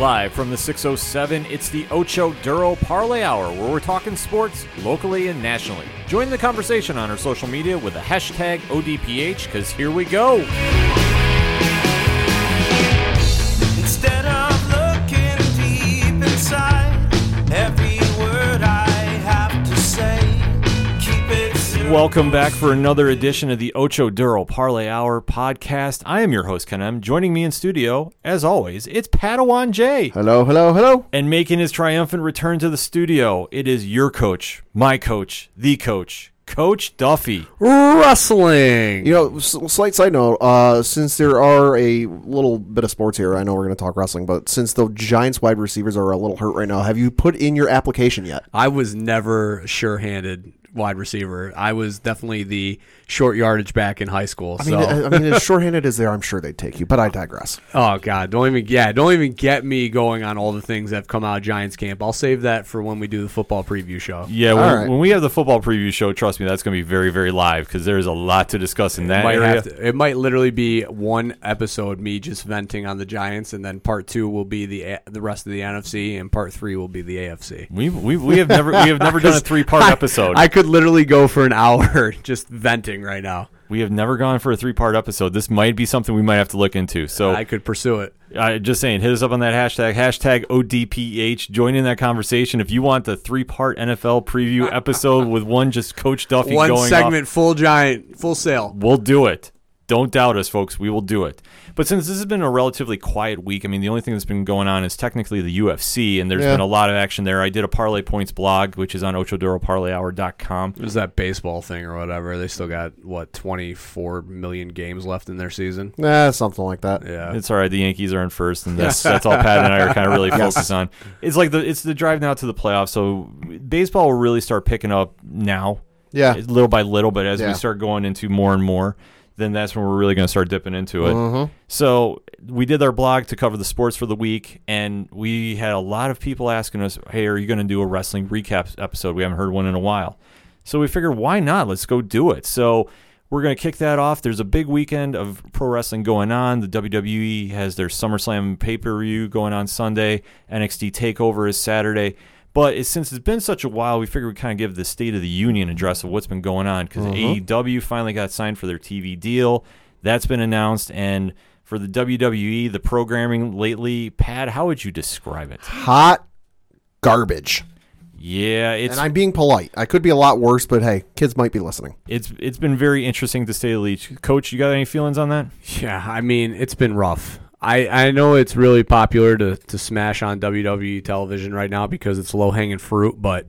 Live from the 607, it's the Ocho Duro Parlay Hour, where we're talking sports locally and nationally. Join the conversation on our social media with the hashtag ODPH, because here we go. Welcome back for another edition of the Ocho Duro Parlay Hour podcast. I am your host, Ken M. Joining me in studio, as always, it's Padawan Jay. Hello, hello, hello. And making his triumphant return to the studio, it is your coach, my coach, the coach, Coach Duffy. Wrestling. You know, s- slight side note, uh, since there are a little bit of sports here, I know we're going to talk wrestling, but since the Giants wide receivers are a little hurt right now, have you put in your application yet? I was never sure-handed wide receiver. I was definitely the short yardage back in high school. I so, mean, I, I mean, as shorthanded as they are, I'm sure they'd take you, but I digress. oh god, don't even yeah, don't even get me going on all the things that have come out of Giants camp. I'll save that for when we do the football preview show. Yeah, when, All right. when we have the football preview show, trust me, that's going to be very, very live because there's a lot to discuss in that Might area. have to, it might literally be one episode me just venting on the Giants, and then part two will be the the rest of the NFC, and part three will be the AFC. We, we, we have never we have never done a three part episode. I could literally go for an hour just venting right now. we have never gone for a three part episode. This might be something we might have to look into. So I could pursue it. I just saying, hit us up on that hashtag, hashtag ODPH. Join in that conversation. If you want the three part NFL preview episode with one just Coach Duffy One going segment, off, full giant, full sail. we'll do it. Don't doubt us, folks. We will do it. But since this has been a relatively quiet week, I mean, the only thing that's been going on is technically the UFC, and there's Yeah. been a lot of action there. I did a Parlay Points blog, which is on OchoDuroParlayHour.com. It was that baseball thing or whatever. They still got what twenty four million games left in their season. Nah, something like that. Yeah, It's all right. The Yankees are in first, and that's that's all Pat and I are kind of really focused on. It's like the it's the drive now to the playoffs. So baseball will really start picking up now, Yeah. little by little. But as we start going into more and more, then that's when we're really going to start dipping into it. Mhm. So we did our blog to cover the sports for the week, and we had a lot of people asking us, "Hey, are you going to do a wrestling recap episode? We haven't heard one in a while." So we figured, why not? Let's go do it. So we're going to kick that off. There's a big weekend of pro wrestling going on. The WWE has their SummerSlam pay per view going on Sunday. NXT Takeover is Saturday. But it, since it's been such a while, we figured we'd kind of give the State of the Union address of what's been going on because mm-hmm. AEW finally got signed for their TV deal. That's been announced. And for the WWE, the programming lately, Pat, how would you describe it? Hot garbage. Yeah, it's and I'm being polite. I could be a lot worse, but hey, kids might be listening. it's it's been very interesting to say the least. Coach, you got any feelings on that? yeah. I mean, it's been rough. I, I know it's really popular to, to smash on WWE television right now because it's low hanging fruit, but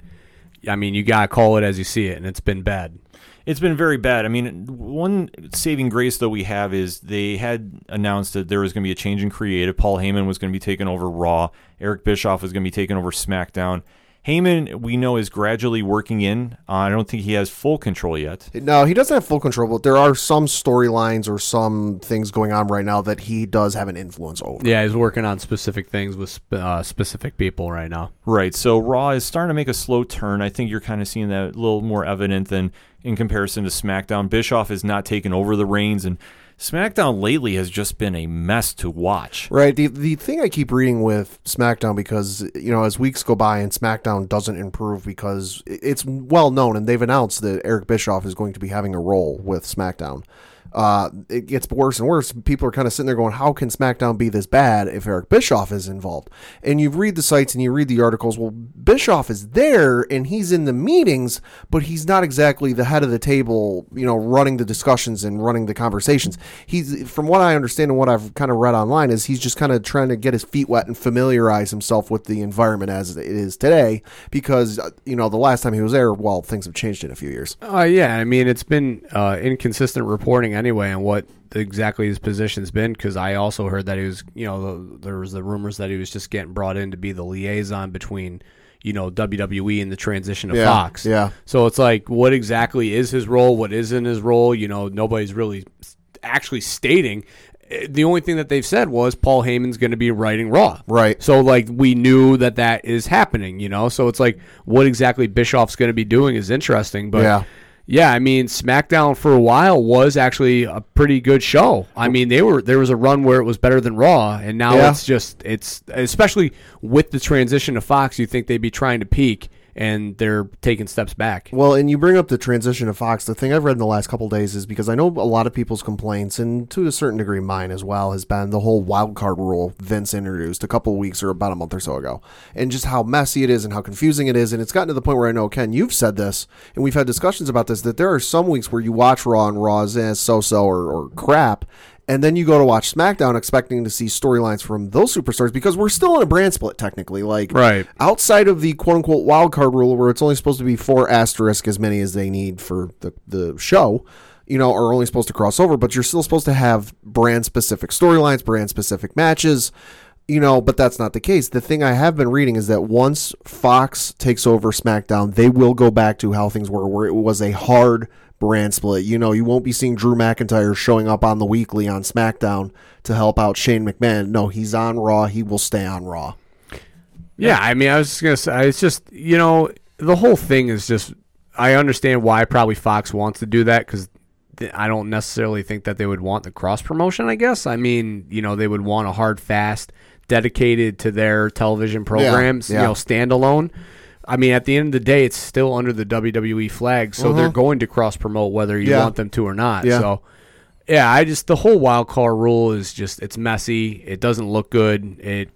I mean, you gotta call it as you see it, and it's been bad. It's been very bad. I mean, one saving grace though we have is they had announced that there was going to be a change in creative. Paul Heyman was going to be taking over Raw. Eric Bischoff was going to be taking over SmackDown. Heyman, we know, is gradually working in. Uh, I don't think he has full control yet. No, he doesn't have full control, but there are some storylines or some things going on right now that he does have an influence over. Yeah, he's working on specific things with sp- uh, specific people right now. Right. So Raw is starting to make a slow turn. I think you're kind of seeing that a little more evident than in comparison to SmackDown. Bischoff is not taking over the reins, and SmackDown lately has just been a mess to watch. Right. The the thing I keep reading with SmackDown because you know as weeks go by and SmackDown doesn't improve because it's well known and they've announced that Eric Bischoff is going to be having a role with SmackDown. Uh, it gets worse and worse. People are kind of sitting there going, "How can SmackDown be this bad if Eric Bischoff is involved?" And you read the sites and you read the articles. Well, Bischoff is there and he's in the meetings, but he's not exactly the head of the table. You know, running the discussions and running the conversations. He's, from what I understand and what I've kind of read online, is he's just kind of trying to get his feet wet and familiarize himself with the environment as it is today. Because uh, you know, the last time he was there, well, things have changed in a few years. Uh, yeah, I mean it's been uh, inconsistent reporting anyway and what exactly his position's been because I also heard that he was, you know, the, there was the rumors that he was just getting brought in to be the liaison between, you know, WWE and the transition to Yeah, Fox. yeah. So it's like, what exactly is his role? What isn't his role? You know, nobody's really actually stating. Uh, The only thing that they've said was Paul Heyman's going to be writing Raw. Right. So like we knew that that is happening, you know. So it's like what exactly Bischoff's going to be doing is interesting, but Yeah. Yeah, I mean SmackDown for a while was actually a pretty good show. I mean, they were there was a run where it was better than Raw, and now Yeah. it's just it's especially with the transition to Fox, you think they'd be trying to peak and they're taking steps back. Well, and you bring up the transition to Fox. The thing I've read in the last couple days is because I know a lot of people's complaints, and to a certain degree mine as well, has been the whole wild card rule Vince introduced a couple weeks or about a month or so ago, and just how messy it is and how confusing it is. And it's gotten to the point where I know Ken, you've said this, and we've had discussions about this that there are some weeks where you watch Raw and Raw is eh, so-so or, or crap. And then you go to watch SmackDown expecting to see storylines from those superstars because we're still in a brand split technically. Like Right. outside of the quote unquote wild card rule where it's only supposed to be four asterisk as many as they need for the, the show, you know, are only supposed to cross over, but you're still supposed to have brand specific storylines, brand specific matches, you know, but that's not the case. The thing I have been reading is that once Fox takes over SmackDown, they will go back to how things were, where it was a hard brand split. You know, you won't be seeing Drew McIntyre showing up on the weekly on SmackDown to help out Shane McMahon. No, he's on Raw. He will stay on Raw. Yeah, I mean, I was just gonna say, it's just you know, the whole thing is just. I understand why probably Fox wants to do that because I don't necessarily think that they would want the cross promotion. I guess I mean, you know, they would want a hard, fast, dedicated to their television programs. yeah. You know, standalone. I mean, at the end of the day, it's still under the WWE flag, so they're going to cross promote whether you Mm-hmm. Yeah. want them to or not. Yeah. So. Yeah, I just the whole wild card rule is just it's messy. It doesn't look good. It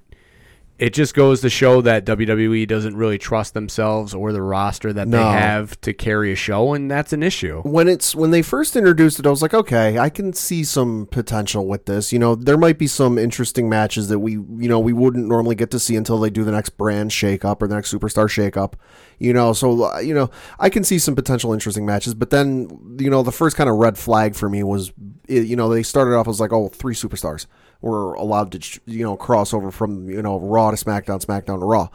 it just goes to show that WWE doesn't really trust themselves or the roster that No. they have to carry a show, and that's an issue. when it's when they first introduced it, I was like, okay, I can see some potential with this. You know, there might be some interesting matches that we, you know, we wouldn't normally get to see until they do the next brand shakeup or the next superstar shakeup. You know, so you know, I can see some potential interesting matches. But then, you know, the first kind of red flag for me was, you know, they started off as like, oh, three superstars were allowed to, you know, cross over from you know Raw to SmackDown, SmackDown to Raw.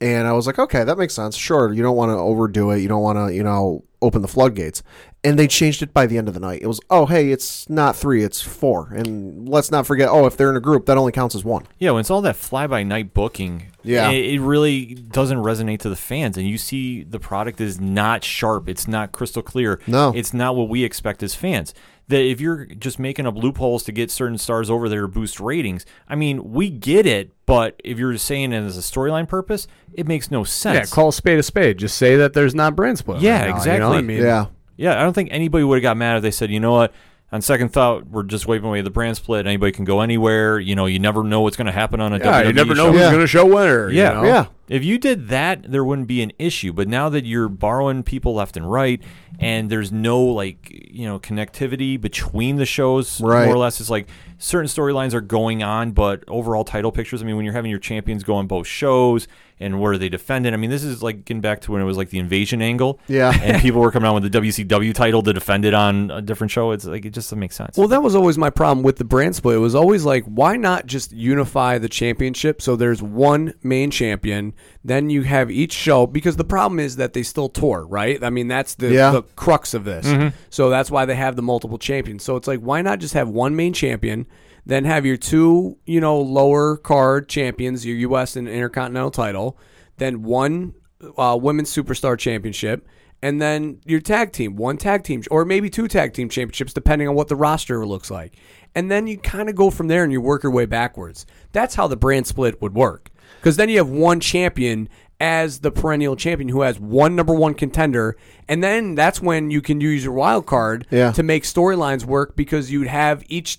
And I was like, okay, that makes sense. Sure, you don't want to overdo it. You don't want to, you know, open the floodgates. And they changed it by the end of the night. It was, oh, hey, it's not three, it's four. And let's not forget, oh, if they're in a group, that only counts as one. Yeah, when it's all that fly by night booking, Yeah. it, it really doesn't resonate to the fans. And you see the product is not sharp, it's not crystal clear. No. it's not what we expect as fans. That if you're just making up loopholes to get certain stars over there to boost ratings, I mean, we get it. But if you're saying it as a storyline purpose, it makes no sense. Yeah, call a spade a spade. Just say that there's not brand split. Yeah, right now, you know? exactly. I mean, Yeah. Yeah, I don't think anybody would have got mad if they said, you know what, on second thought, we're just waving away the brand split. Anybody can go anywhere. You know, you never know what's going to happen on a yeah, WWE you never know show. who's Yeah. going to show winner. you Yeah, know? Yeah. If you did that, there wouldn't be an issue. But now that you're borrowing people left and right, and there's no like you know connectivity between the shows, Right. more or less, it's like certain storylines are going on, but overall title pictures. I mean, when you're having your champions go on both shows and where they defend it. I mean, this is like getting back to when it was like the invasion angle. Yeah. and people were coming out with the WCW title to defend it on a different show. It's like it just doesn't make sense. Well, that was always my problem with the brand split. It was always like, why not just unify the championship so there's one main champion, then you have each show? Because the problem is that they still tour, right? I mean, that's the, Yeah. the crux of this. So that's why they have the multiple champions. So it's like, why not just have one main champion, then have your two, you know, lower card champions, your U.S. and Intercontinental title, then one uh, women's superstar championship, and then your tag team, one tag team, or maybe two tag team championships, depending on what the roster looks like. And then you kind of go from there and you work your way backwards. That's how the brand split would work. Because then you have one champion as the perennial champion who has one number one contender. And then that's when you can use your wild card Yeah. to make storylines work because you'd have each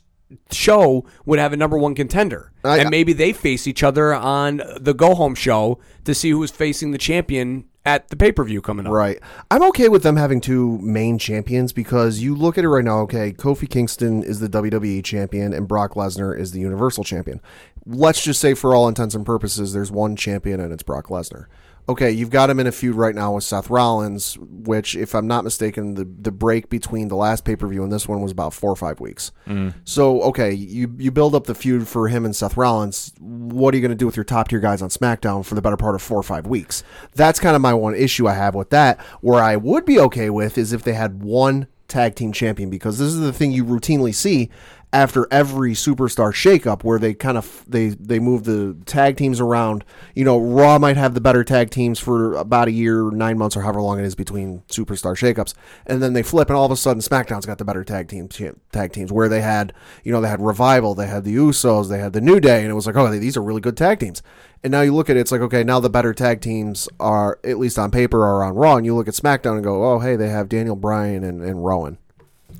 show would have a number one contender. I- and maybe they face each other on the go home show to see who's facing the champion at the pay per view coming up. Right. I'm okay with them having two main champions because you look at it right now, okay, Kofi Kingston is the WWE champion and Brock Lesnar is the Universal champion. Let's just say, for all intents and purposes, there's one champion and it's Brock Lesnar. Okay, you've got him in a feud right now with Seth Rollins, which, if I'm not mistaken, the, the break between the last pay per view and this one was about four or five weeks. Mm. So, okay, you, you build up the feud for him and Seth Rollins. What are you going to do with your top tier guys on SmackDown for the better part of four or five weeks? That's kind of my one issue I have with that. Where I would be okay with is if they had one tag team champion, because this is the thing you routinely see after every superstar shakeup where they kind of they they move the tag teams around. You know, Raw might have the better tag teams for about a year, nine months, or however long it is between superstar shakeups, and then they flip, and all of a sudden SmackDown's got the better tag teams. Tag teams where they had you know they had Revival, they had the Usos, they had the New Day, and it was like, oh, these are really good tag teams. And now you look at it, it's like, okay, now the better tag teams are, at least on paper, are on Raw. And you look at SmackDown and go, oh, hey, they have Daniel Bryan and, and Rowan.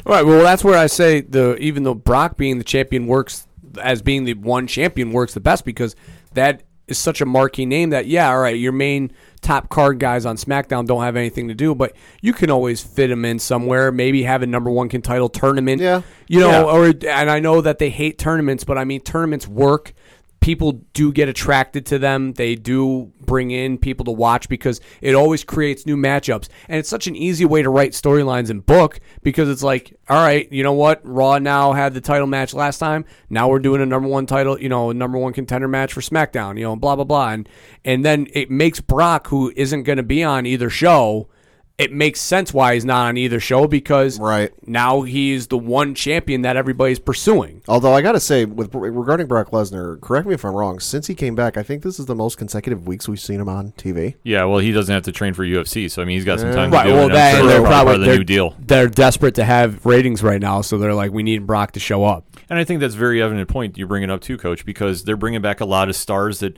All right. Well, that's where I say the even though Brock being the champion works as being the one champion works the best because that is such a marquee name that yeah, all right, your main top card guys on SmackDown don't have anything to do, but you can always fit them in somewhere. Maybe have a number one can title tournament. Yeah. You know, Yeah. or and I know that they hate tournaments, but I mean tournaments work. People do get attracted to them. They do bring in people to watch because it always creates new matchups. And it's such an easy way to write storylines and book because it's like, all right, you know what? Raw now had the title match last time. Now we're doing a number one title, you know, a number one contender match for SmackDown, you know, blah blah blah. And and then it makes Brock, who isn't going to be on either show, it makes sense why he's not on either show because Right. now he's the one champion that everybody's pursuing. Although I got to say, with regarding Brock Lesnar, correct me if I'm wrong. Since he came back, I think this is the most consecutive weeks we've seen him on TV. Yeah, well, he doesn't have to train for UFC, so I mean, he's got some time Right. to do Well, it. that sure and they're that's probably part of the they're, new deal. They're desperate to have ratings right now, so they're like, we need Brock to show up. And I think that's a very evident point you bring it up too, Coach, because they're bringing back a lot of stars that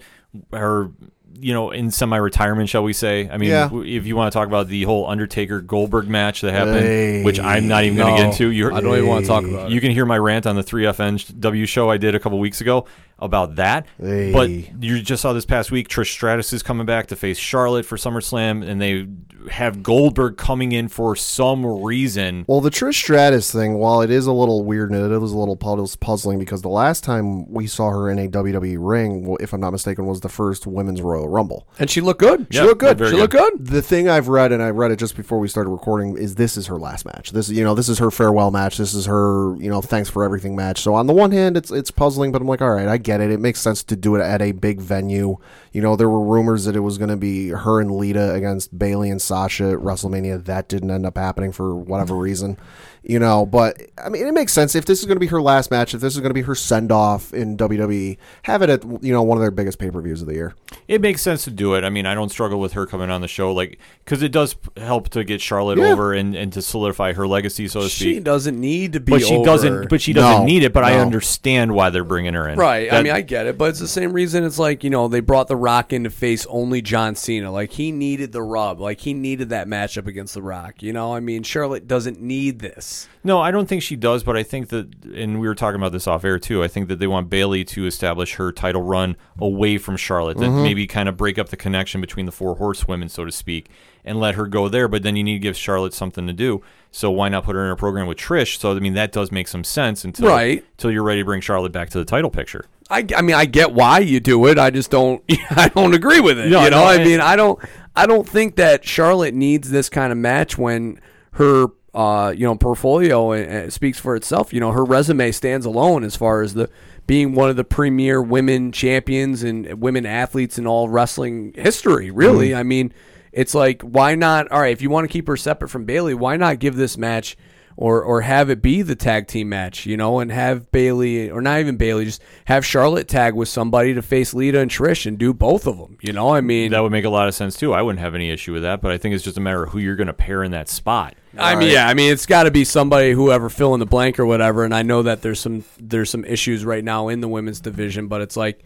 are, you know, in semi-retirement, shall we say? I mean, Yeah. if you want to talk about the whole Undertaker Goldberg match that happened, Hey. which I'm not even going to get into, you I don't even want to talk about you it. can hear my rant on the 3FNW show I did a couple weeks ago about that. Hey. But you just saw this past week, Trish Stratus is coming back to face Charlotte for SummerSlam, and they have Goldberg coming in for some reason. Well, the Trish Stratus thing, while it is a little weird and it was a little puzzling because the last time we saw her in a WWE ring, if I'm not mistaken, was the first Women's Royal Rumble. And she looked good. Yeah, looked good. She very looked good. good. The thing I've read, and I read it just before we started recording, is this is her last match. This, you know, this is her farewell match. This is her, you know, thanks for everything match. So on the one hand, it's it's puzzling, but I'm like, all right, I get it. It makes sense to do it at a big venue. You know, there were rumors that it was going to be her and Lita against Bayley and Sasha at WrestleMania. That didn't end up happening for whatever reason. You know, but I mean, it makes sense if this is going to be her last match. If this is going to be her send off in WWE, have it at you know one of their biggest pay per views of the year. It makes sense to do it. I mean, I don't struggle with her coming on the show, like because it does help to get Charlotte Yeah. over and, and to solidify her legacy, so to She doesn't need to be But she over. doesn't. But she doesn't No, need it. But I understand why they're bringing her in. Right. I mean, I get it, but it's the same reason. It's like you know they brought The Rock in to face only John Cena. Like he needed the rub. Like he needed that matchup against The Rock. You know, I mean, Charlotte doesn't need this. No, I don't think she does, but I think that, and we were talking about this off air too. I think that they want Bayley to establish her title run away from Charlotte, that mm-hmm. maybe kind of break up the connection between the four horsewomen, so to speak, and let her go there. But then you need to give Charlotte something to do. So why not put her in a program with Trish? So I mean, that does make some sense until Right. until you're ready to bring Charlotte back to the title picture. I, I mean, I get why you do it. I just don't. I don't agree with it. No, you know, no, I and- mean, I don't. I don't think that Charlotte needs this kind of match when her, uh, you know, portfolio uh, speaks for itself. You know, her resume stands alone as far as the being one of the premier women champions and women athletes in all wrestling history. Really, I mean, it's like why not? All right, if you want to keep her separate from Bayley, why not give this match? Or or have it be the tag team match, you know, and have Bayley or not even Bayley, just have Charlotte tag with somebody to face Lita and Trish and do both of them. You know, I mean, That would make a lot of sense too. I wouldn't have any issue with that, but I think it's just a matter of who you're going to pair in that spot. I mean, yeah, I mean, it's got to be somebody whoever fill in the blank or whatever. And I know that there's some there's some issues right now in the women's division, but it's like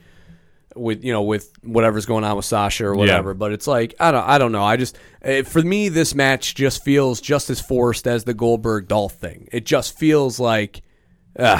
with you know with whatever's going on with Sasha or whatever. But it's like I don't I don't know. I just eh, for me this match just feels just as forced as the Goldberg Dolph thing. It just feels like. Uh,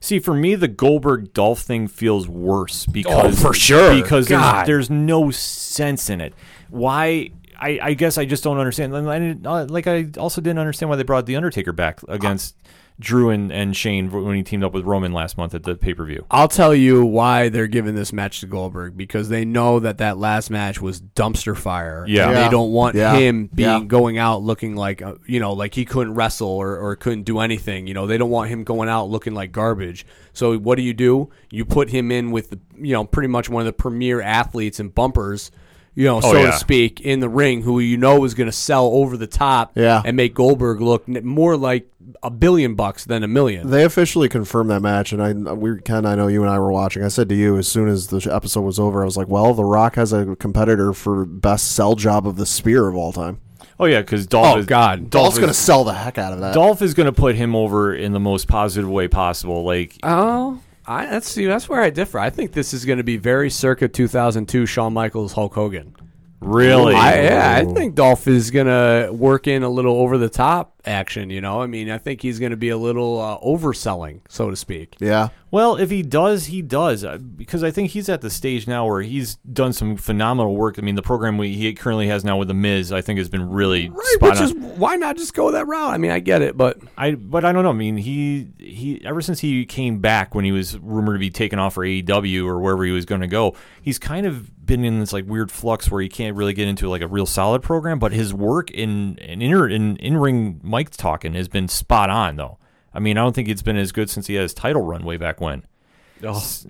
See, for me, the Goldberg Dolph thing feels worse because Oh, for sure. because there's, there's no sense in it. Why? I, I guess I just don't understand. And I uh, like I also didn't understand why they brought the Undertaker back against Drew and, and Shane when he teamed up with Roman last month at the pay per view. I'll tell you why they're giving this match to Goldberg because they know that that last match was dumpster fire. Yeah. And Yeah. they don't want Yeah. him being Yeah. going out looking like uh, you know like he couldn't wrestle or, or couldn't do anything. You know they don't want him going out looking like garbage. So what do you do? You put him in with the, you know pretty much one of the premier athletes and bumpers. You know, oh, so Oh, yeah. to speak, in the ring, who you know is going to sell over the top Yeah. and make Goldberg look more like a billion bucks than a million. They officially confirmed that match, and I we Ken, I know you and I were watching. I said to you as soon as the episode was over, I was like, "Well, The Rock has a competitor for best sell job of the spear of all time. Oh yeah, because Dolph. Oh, is, God. Dolph Dolph's is, going to sell the heck out of that." Dolph is going to put him over in the most positive way possible. Like Oh, I, that's see, that's where I differ. I think this is going to be very circa 2002 Shawn Michaels Hulk Hogan. Really, I, yeah, I think Dolph is going to work in a little over the top action. You know, I mean, I think he's going to be a little uh, overselling, so to speak. yeah, Well, if he does, he does uh, because I think he's at the stage now where he's done some phenomenal work. I mean, the program we, he currently has now with the Miz, I think, has been really Right, spot which on. is why not just go that route? I mean, I get it, but I but I don't know. I mean, he he ever since he came back when he was rumored to be taken off for AEW or wherever he was going to go, he's kind of been in this like weird flux where he can't really get into like a real solid program. But his work in in inner in in ring mic talking has been spot on though. I mean, I don't think it's been as good since he had his title run way back when.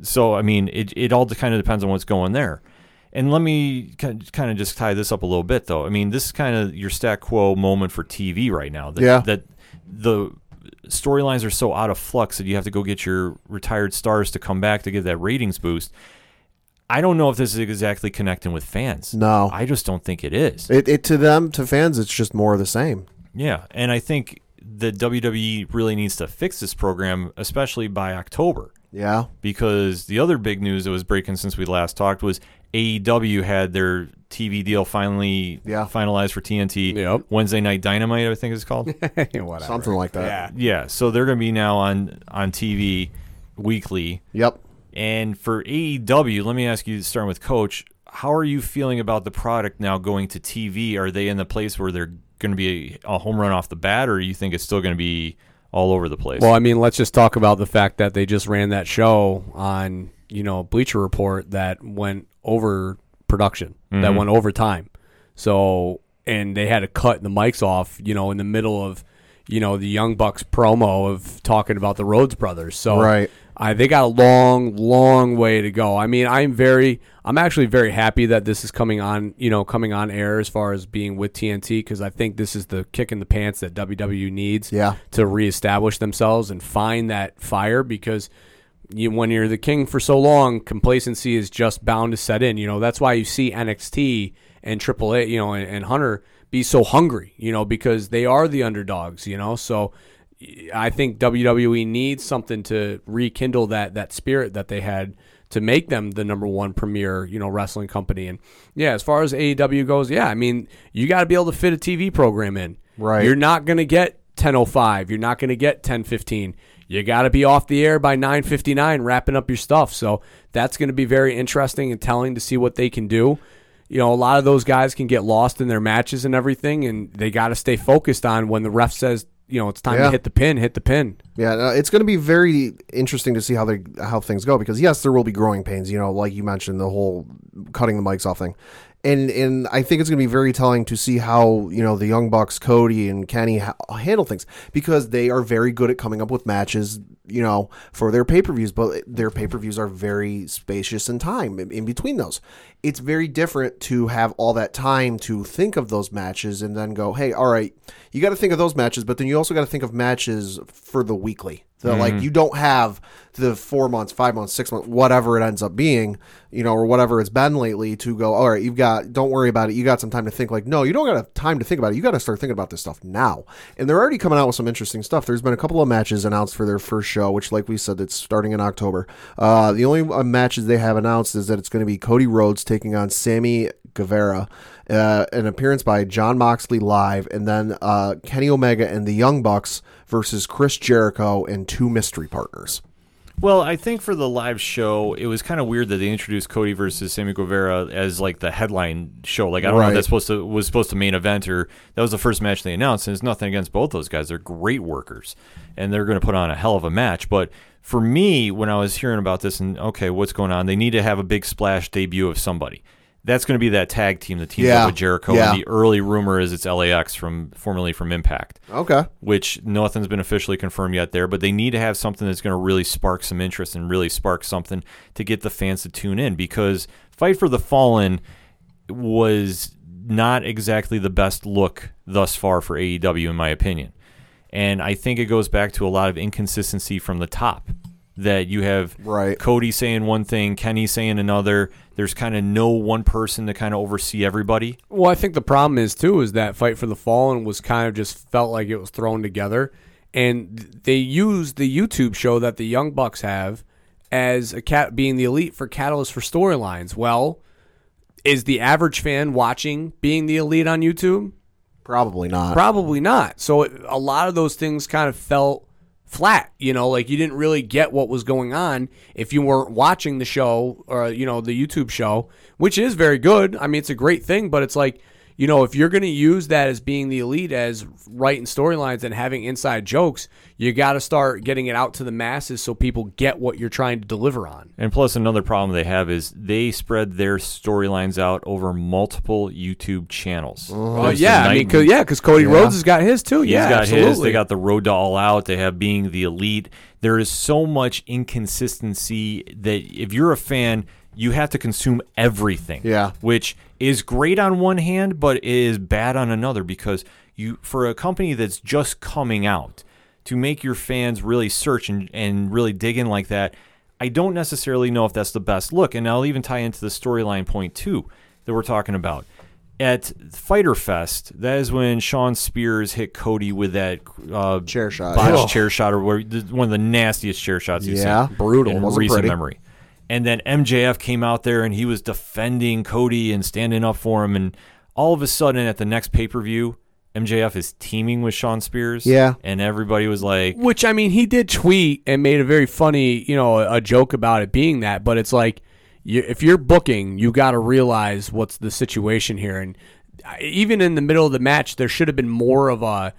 So I mean, it it all kind of depends on what's going there. And let me kind of just tie this up a little bit, though. I mean, this is kind of your stat quo moment for TV right now. That, Yeah. That the storylines are so out of flux that you have to go get your retired stars to come back to give that ratings boost. I don't know if this is exactly connecting with fans. No. I just don't think it is. it, it to them to fans, it's just more of the same. Yeah, and I think the WWE really needs to fix this program, especially by October Yeah, because the other big news that was breaking since we last talked was AEW had their TV deal finally Yeah. finalized for TNT. Yep. Wednesday Night Dynamite, I think it's called. whatever. something like that. Yeah. yeah, so they're going to be now on on TV weekly. Yep. And for AEW, let me ask you, starting with Coach, how are you feeling about the product now going to TV? Are they in the place where they're going to be a, a home run off the bat, or you think it's still going to be all over the place? Well, I mean, let's just talk about the fact that they just ran that show on, you know, Bleacher Report that went over production, that mm-hmm. went over time. So, and they had to cut the mics off, you know, in the middle of, you know, the Young Bucks promo of talking about the Rhodes brothers. So, Right. I, they got a long, long way to go. I mean, I'm very, I'm actually very happy that this is coming on, you know, coming on air as far as being with TNT because I think this is the kick in the pants that WWE needs Yeah. to reestablish themselves and find that fire because you, when you're the king for so long, complacency is just bound to set in. You know, that's why you see NXT and AAA, you know, and, and Hunter be so hungry, you know, because they are the underdogs, you know. So I think WWE needs something to rekindle that that spirit that they had to make them the number one premier, you know, wrestling company. And yeah, as far as AEW goes, yeah, I mean, you got to be able to fit a TV program in. Right. You're not going to get 10:05. You're not going to get 10:15. You got to be off the air by 9:59 wrapping up your stuff. So that's going to be very interesting and telling to see what they can do. You know, a lot of those guys can get lost in their matches and everything and they got to stay focused on when the ref says, you know, it's time Yeah. to hit the pin, hit the pin. Yeah, it's going to be very interesting to see how they how things go because yes, there will be growing pains. You know, like you mentioned, the whole cutting the mics off thing, and and I think it's going to be very telling to see how you know the Young Bucks, Cody and Kenny ha- handle things because they are very good at coming up with matches. You know, for their pay per views, but their pay per views are very spacious in time in, between those. It's very different to have all that time to think of those matches and then go, hey, all right, you got to think of those matches, but then you also got to think of matches for the weekly. The, Like you don't have the four months, five months, six months, whatever it ends up being, you know, or whatever it's been lately to go. All right, you've got. Don't worry about it. You got some time to think. Like, no, you don't got time to think about it. You got to start thinking about this stuff now. And they're already coming out with some interesting stuff. There's been a couple of matches announced for their first show, which, like we said, it's starting in October. Uh, the only uh, matches they have announced is that it's going to be Cody Rhodes taking on Sammy Guevara, uh, an appearance by Jon Moxley live, and then uh, Kenny Omega and the Young Bucks versus Chris Jericho and two mystery partners. Well, I think for the live show, it was kind of weird that they introduced Cody versus Sammy Guevara as like the headline show. Like I don't know Right. if that's supposed to was supposed to main event or that was the first match they announced. And it's nothing against both those guys; they're great workers, and they're going to put on a hell of a match. But for me, when I was hearing about this and okay, what's going on? They need to have a big splash debut of somebody. That's going to be that tag team the team Yeah. up with Jericho. Yeah. And the early rumor is it's LAX from formerly from Impact Okay. which nothing's been officially confirmed yet there, but they need to have something that's going to really spark some interest and really spark something to get the fans to tune in because Fight for the Fallen was not exactly the best look thus far for AEW, in my opinion. And I think it goes back to a lot of inconsistency from the top. That you have Right. Cody saying one thing, Kenny saying another. There's kind of no one person to kind of oversee everybody. Well, I think the problem is too is that Fight for the Fallen was kind of just felt like it was thrown together, and they used the YouTube show that the Young Bucks have as a cat being the elite for catalyst for storylines. Well, is the average fan watching being the elite on YouTube? Probably not. Probably not. So it, a lot of those things kind of felt flat. You know, like you didn't really get what was going on if you weren't watching the show or you know the YouTube show, which is very good. I mean, it's a great thing, but it's like you know if you're going to use that as being the elite as writing storylines and having inside jokes, you got to start getting it out to the masses so people get what you're trying to deliver on. And plus, another problem they have is they spread their storylines out over multiple YouTube channels. Uh-huh. Oh There's the yeah, I mean, cause, yeah, because Cody Yeah. Rhodes has got his too. He's yeah, got absolutely. his. They got the road to all out. They have being the elite. There is so much inconsistency that if you're a fan, you have to consume everything. Yeah. Which is great on one hand, but is bad on another because you for a company that's just coming out to make your fans really search and, and really dig in like that. I don't necessarily know if that's the best look. And I'll even tie into the storyline point too that we're talking about at Fyter Fest, that is when Shawn Spears hit Cody with that uh, Chair shot. botched Ugh. chair shot, or one of the nastiest chair shots you've Yeah, seen. brutal. in Wasn't recent pretty. memory. And then MJF came out there and he was defending Cody and standing up for him. And all of a sudden, at the next pay per view, MJF is teaming with Shawn Spears. Yeah. and everybody was like, Which I mean, he did tweet and made a very funny, you know, a joke about it being that. But it's like, you, if you're booking, you got to realize what's the situation here. And even in the middle of the match, there should have been more of a,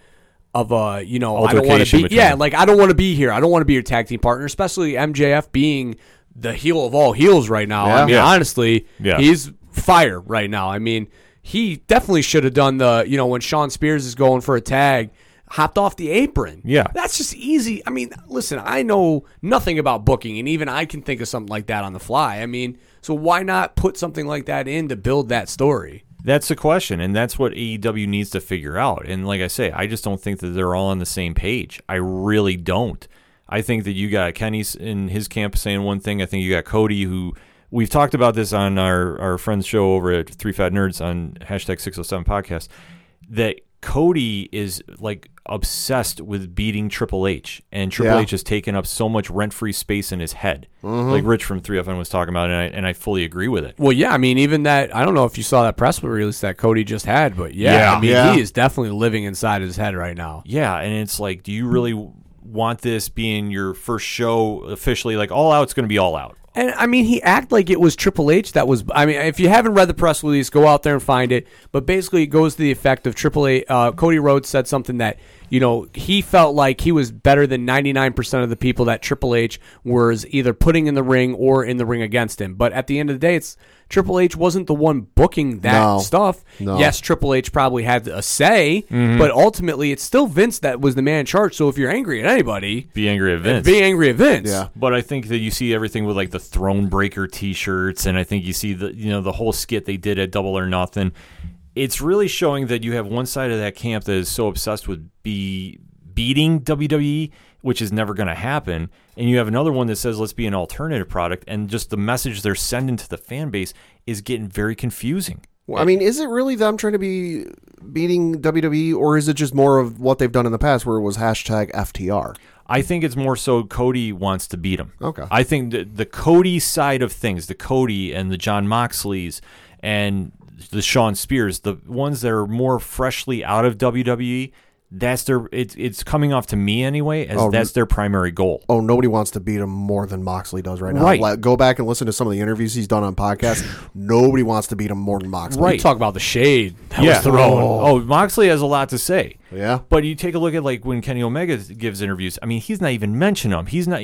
of a, you know, I don't want to be, between yeah, them. like I don't want to be here. I don't want to be your tag team partner, especially MJF being the heel of all heels right now. I mean, Yeah. honestly, Yeah. he's fire right now. I mean, he definitely should have done the, you know, when Shawn Spears is going for a tag, hopped off the apron. Yeah. That's just easy. I mean, listen, I know nothing about booking, and even I can think of something like that on the fly. I mean, so why not put something like that in to build that story? That's the question, and that's what AEW needs to figure out. And like I say, I just don't think that they're all on the same page. I really don't. I think that you got Kenny in his camp saying one thing. I think you got Cody, who we've talked about this on our our friend's show over at Three Fat Nerds on hashtag Six Hundred Seven Podcast. That Cody is like obsessed with beating Triple H, and Triple Yeah. H has taken up so much rent free space in his head, Mm-hmm. like Rich from 3FN was talking about, and I, and I fully agree with it. Well, yeah, I mean, even that, I don't know if you saw that press release that Cody just had, but yeah, Yeah. I mean, Yeah. he is definitely living inside his head right now. Yeah, and it's like, do you really want this being your first show officially? Like, all out's going to be all out. And I mean, he acted like it was Triple H that was. I mean, if you haven't read the press release, go out there and find it. But basically, it goes to the effect of Triple H. Uh, Cody Rhodes said something that you know he felt like he was better than ninety nine percent of the people that Triple H was either putting in the ring or in the ring against him. But at the end of the day, it's Triple H wasn't the one booking that No. stuff. No. Yes, Triple H probably had a say, Mm-hmm. but ultimately, it's still Vince that was the man in charge. So if you're angry at anybody, Be angry at Vince. be angry at Vince. Yeah. But I think that you see everything with like the Thronebreaker T-shirts, and I think you see the you know the whole skit they did at Double or Nothing. It's really showing that you have one side of that camp that is so obsessed with be beating WWE, which is never going to happen, and you have another one that says let's be an alternative product, and just the message they're sending to the fan base is getting very confusing. Well, I mean, is it really them trying to be beating WWE, or is it just more of what they've done in the past, where it was hashtag FTR? I think it's more so Cody wants to beat him. Okay. I think the, the Cody side of things, the Cody and the Jon Moxleys and the Shawn Spears, the ones that are more freshly out of WWE, that's their it's it's coming off to me anyway as Oh, that's their primary goal. Oh, nobody wants to beat him more than Moxley does right now. Right. Like, go back and listen to some of the interviews he's done on podcasts. nobody wants to beat him more than Moxley. Right. You talk about the shade that yeah. was thrown. Oh, oh, Moxley has a lot to say. Yeah. But you take a look at like when Kenny Omega gives interviews. I mean, he's not even mentioning them. He's not.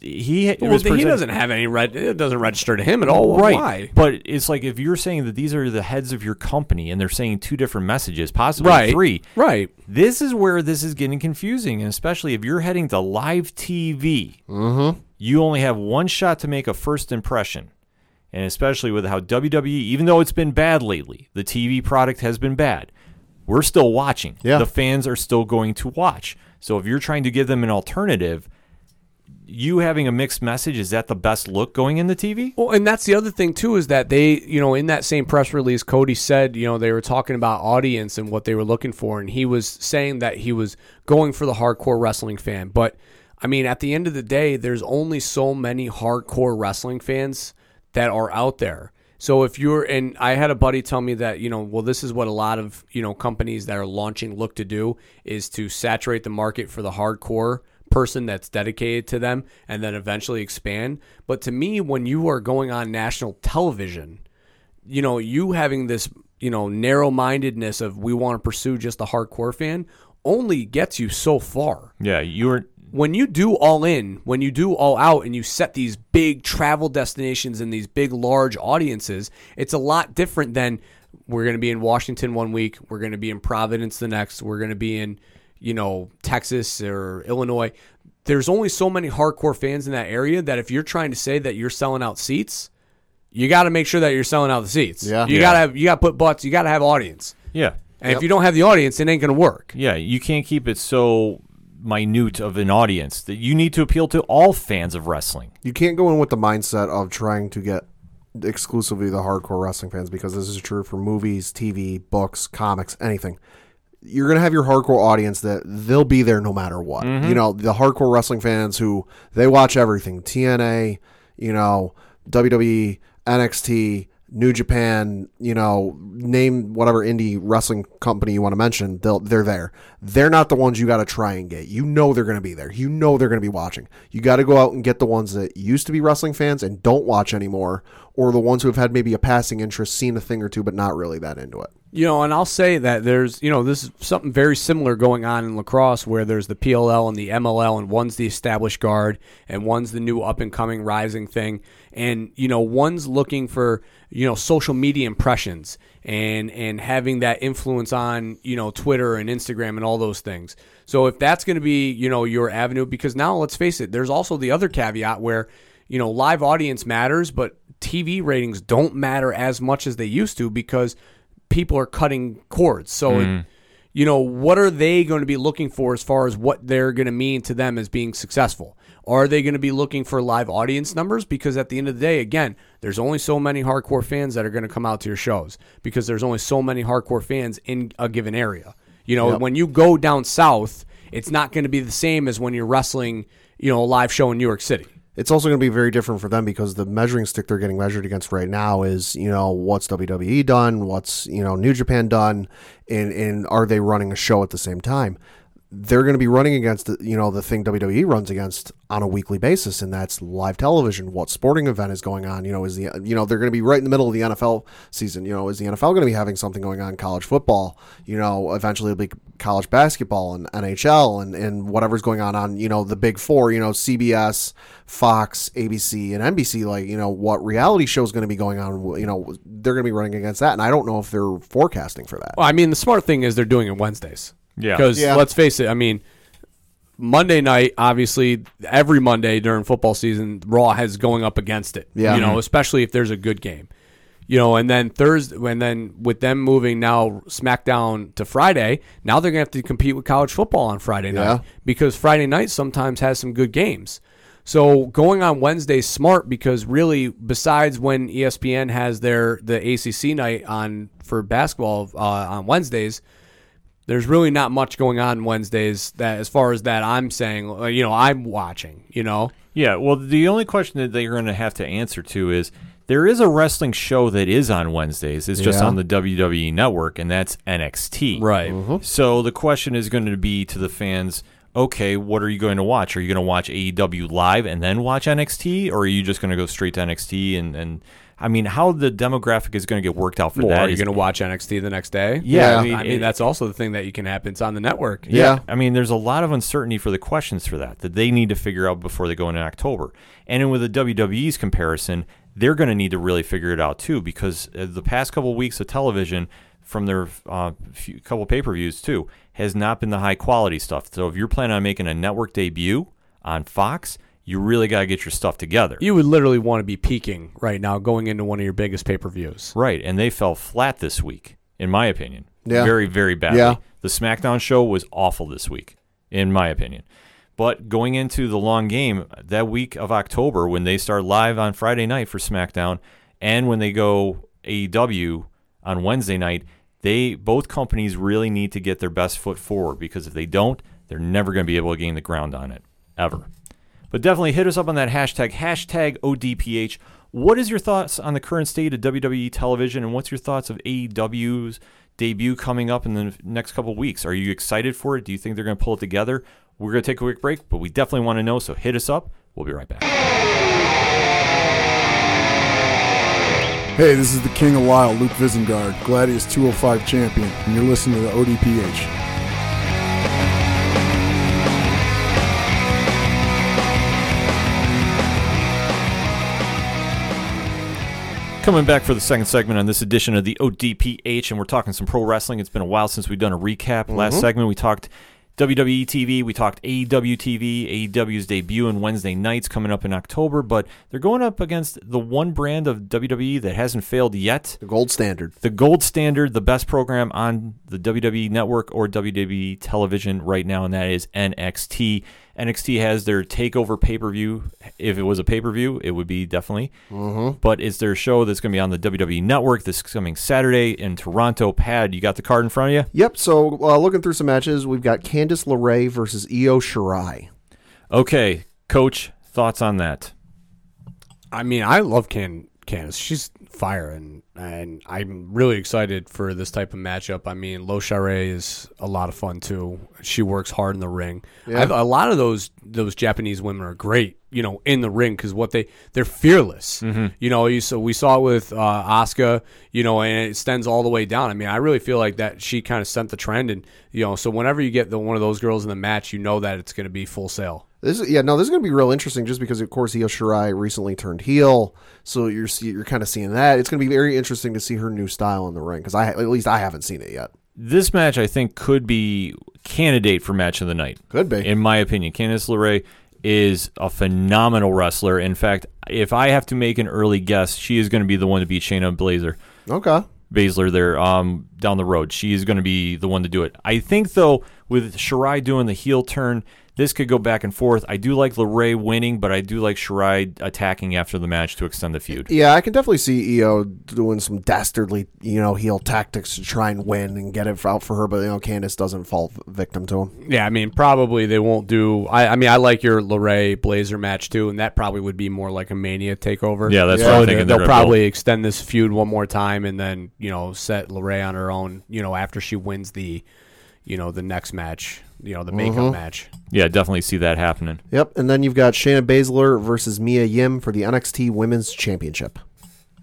He, Well, was he doesn't have any red. It doesn't register to him at all. right. Why? But it's like if you're saying that these are the heads of your company and they're saying two different messages, possibly Right. three. Right. This is where this is getting confusing, and especially if you're heading to live TV, Mm-hmm. you only have one shot to make a first impression. And especially with how WWE, even though it's been bad lately, the TV product has been bad. We're still watching. Yeah. The fans are still going to watch. So if you're trying to give them an alternative, you having a mixed message, is that the best look going in the TV? Well, and that's the other thing too is that they, you know, in that same press release, Cody said, you know, they were talking about audience and what they were looking for, and he was saying that he was going for the hardcore wrestling fan. But I mean, at the end of the day, there's only so many hardcore wrestling fans that are out there. So if you're, and I had a buddy tell me that, you know, well, this is what a lot of, you know, companies that are launching look to do is to saturate the market for the hardcore person that's dedicated to them and then eventually expand. But to me, when you are going on national television, you know, you having this, you know, narrow mindedness of we want to pursue just a hardcore fan only gets you so far Yeah, you're when you do all in, when you do all out, and you set these big travel destinations and these big, large audiences, it's a lot different than we're going to be in Washington one week, we're going to be in Providence the next, we're going to be in, you know, Texas or Illinois. There's only so many hardcore fans in that area that if you're trying to say that you're selling out seats, you got to make sure that you're selling out the seats. Yeah. you Yeah. got to have you got to put butts. You got to have audience. Yeah. And if you don't have the audience, it ain't going to work. Yeah, you can't keep it so minute of an audience that you need to appeal to all fans of wrestling. You can't go in with the mindset of trying to get exclusively the hardcore wrestling fans because this is true for movies, TV, books, comics, anything. You're gonna have your hardcore audience that they'll be there no matter what. Mm-hmm. You know, the hardcore wrestling fans who they watch everything TNA, you know, WWE, NXT, New Japan, you know, name whatever indie wrestling company you want to mention, they'll they're there. They're not the ones you got to try and get. You know they're going to be there. You know they're going to be watching. You got to go out and get the ones that used to be wrestling fans and don't watch anymore, or the ones who have had maybe a passing interest, seen a thing or two, but not really that into it. You know, and I'll say that there's, you know, this is something very similar going on in lacrosse where there's the PLL and the MLL, and one's the established guard, and one's the new up and coming rising thing. And, you know, one's looking for, you know, social media impressions and and having that influence on, you know, Twitter and Instagram and all those things. So if that's going to be, you know, your avenue, because now let's face it, there's also the other caveat where, you know, live audience matters, but TV ratings don't matter as much as they used to because people are cutting cords. So, it, you know, what are they going to be looking for as far as what they're going to mean to them as being successful? Are they going to be looking for live audience numbers? Because at the end of the day, again, there's only so many hardcore fans that are going to come out to your shows because there's only so many hardcore fans in a given area. You know, when you go down south, it's not going to be the same as when you're wrestling, you know, a live show in New York City. It's also going to be very different for them because the measuring stick they're getting measured against right now is, you know, what's WWE done, what's, you know, New Japan done, and, and are they running a show at the same time? They're going to be running against, the, you know, the thing WWE runs against on a weekly basis, and that's live television. What sporting event is going on? You know, is the, you know, they're going to be right in the middle of the NFL season. You know, is the NFL going to be having something going on? College football, you know, eventually it'll be college basketball and NHL and, and whatever's going on on, you know, the big four, you know, CBS, Fox, ABC, and NBC, like, you know, what reality show is going to be going on, you know, they're going to be running against that. And I don't know if they're forecasting for that. Well, I mean, the smart thing is they're doing it Wednesdays. Yeah. Because Yeah. let's face it, I mean, Monday night, obviously, every Monday during football season, Raw has going up against it. Yeah. You know, especially if there's a good game. You know, and then Thursday, and then with them moving now SmackDown to Friday, now they're gonna have to compete with college football on Friday night Yeah. because Friday night sometimes has some good games. So going on Wednesday smart because really, besides when ESPN has their the ACC night on for basketball uh, on Wednesdays, there's really not much going on Wednesdays that as far as that I'm saying, uh, you know, I'm watching, you know. Yeah, well, the only question that they're going to have to answer to is there is a wrestling show that is on Wednesdays. It's just Yeah. on the WWE network, and that's NXT. Right. So the question is going to be to the fans okay, what are you going to watch? Are you going to watch AEW live and then watch NXT, or are you just going to go straight to NXT? And, and I mean, how the demographic is going to get worked out for Or that are you going to watch NXT the next day? Yeah, Yeah. I mean, I mean, it- that's also the thing that you can happen. It's on the network. Yeah. I mean, there's a lot of uncertainty for the questions for that that they need to figure out before they go in October. And then with the WWE's comparison, they're going to need to really figure it out too because uh, the past couple weeks of television from their uh, few, couple pay per views too has not been the high quality stuff. So if you're planning on making a network debut on Fox, you really got to get your stuff together. You would literally want to be peaking right now, going into one of your biggest pay per views. Right, and they fell flat this week, in my opinion. Yeah. Very, very badly. Yeah. The SmackDown show was awful this week, in my opinion. But going into the long game, that week of October, when they start live on Friday night for SmackDown, and when they go AEW on Wednesday night, they both companies really need to get their best foot forward because if they don't, they're never going to be able to gain the ground on it ever. But definitely hit us up on that hashtag, hashtag ODPH. What is your thoughts on the current state of WWE television, and what's your thoughts of AEW's debut coming up in the next couple weeks? Are you excited for it? Do you think they're going to pull it together? We're going to take a quick break, but we definitely want to know, so hit us up. We'll be right back. Hey, this is the King of Lyle, Luke Visengard, Gladius 205 champion, and you're listening to the ODPH. Coming back for the second segment on this edition of the ODPH, and we're talking some pro wrestling. It's been a while since we've done a recap. Last mm-hmm. segment, we talked WWE TV, we talked AEW TV, AEW's debut on Wednesday nights coming up in October, but they're going up against the one brand of WWE that hasn't failed yet. The gold standard. the gold standard, the best program on the WWE network or WWE television right now, and that is NXT. NXT has their takeover pay per view. If it was a pay per view, it would be definitely. Mm-hmm. But it's their show that's going to be on the WWE network this coming Saturday in Toronto. Pad, you got the card in front of you? Yep. So uh, looking through some matches, we've got Candice LeRae versus Io Shirai. Okay, coach, thoughts on that? I mean, I love Can Candice. She's fire, and and I'm really excited for this type of matchup. I mean, Io Shirai is a lot of fun too. She works hard in the ring. Yeah. A lot of those those Japanese women are great, you know, in the ring because what they they're fearless. You know, you so we saw it with uh, Asuka, you know, and it extends all the way down. I mean, I really feel like that she kind of sent the trend, and you know, so whenever you get the one of those girls in the match, you know that it's going to be full sail. This is, yeah, no, this is going to be real interesting just because, of course, Io Shirai recently turned heel, so you're you're kind of seeing that. It's going to be very interesting to see her new style in the ring because I at least I haven't seen it yet. This match, I think, could be candidate for match of the night. Could be. in my opinion. Candice LeRae is a phenomenal wrestler. In fact, if I have to make an early guess, she is going to be the one to beat Shayna Baszler. Okay. Baszler there um, down the road. She is going to be the one to do it. I think, though, with Shirai doing the heel turn, this could go back and forth. I do like LeRae winning, but I do like Shirai attacking after the match to extend the feud. Yeah, I can definitely see Io doing some dastardly, you know, heel tactics to try and win and get it out for her, but you know, Candice doesn't fall victim to him. Yeah, I mean, probably they won't do. I, I mean, I like your LeRae Baszler match too, and that probably would be more like a Mania takeover. Yeah, that's Yeah. what I'm thinking. they'll they're gonna probably extend this feud one more time, and then you know set LeRae on her own. You know, after she wins the, you know, the next match. You know, the makeup Mm-hmm. match. Yeah, definitely see that happening. Yep, and then you've got Shayna Baszler versus Mia Yim for the NXT Women's Championship.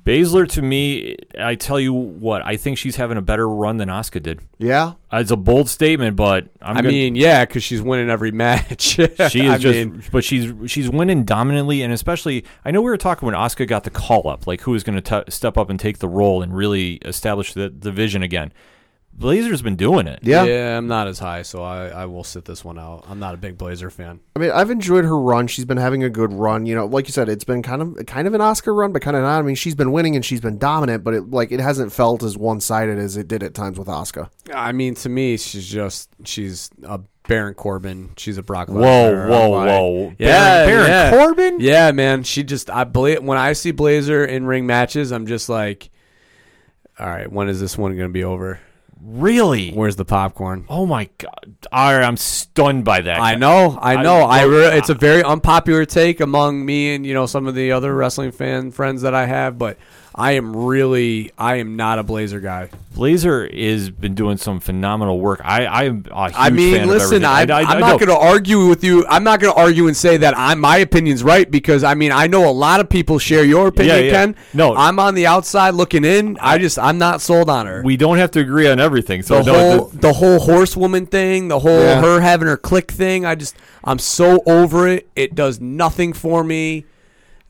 Baszler, to me, I tell you what, I think she's having a better run than Asuka did. Yeah, It's a bold statement, but I'm I gonna, mean, yeah, because she's winning every match. She is I just, mean, but she's she's winning dominantly, and especially I know we were talking when Asuka got the call up, like who is going to step up and take the role and really establish the the vision again. Baszler's been doing it. yeah. yeah, I'm not as high, so I, I will sit this one out. I'm not a big Baszler fan. I mean, I've enjoyed her run. She's been having a good run. You know, like you said, it's been kind of kind of an Asuka run, but kind of not. I mean, she's been winning and she's been dominant, but it like it hasn't felt as one sided as it did at times with Asuka. I mean, to me, she's just she's a Baron Corbin. She's a Brock. Whoa, Lesnar. whoa, I'm like- whoa! Yeah, Baron, Baron yeah. Corbin. Yeah, man. She just I believe when I see Baszler in ring matches, I'm just like, all right, when is this one going to be over? Really? Where's the popcorn? Oh my god! Right, I'm stunned by that. I know, I know. I, love- re- it's a very unpopular take among me and you know some of the other wrestling fan friends that I have, but I am really I am not a Baszler guy. Baszler has been doing some phenomenal work. I I'm a huge I mean, fan listen, of I, everything. I'm know. not going to argue with you. I'm not going to argue and say that I, my opinion's right because I mean I know a lot of people share your opinion, Yeah, yeah. Ken. No. I'm on the outside looking in. I just I'm not sold on her. We don't have to agree on everything. So the no, whole th- the whole horsewoman thing, the whole Yeah. her having her click thing. I just I'm so over it. It does nothing for me.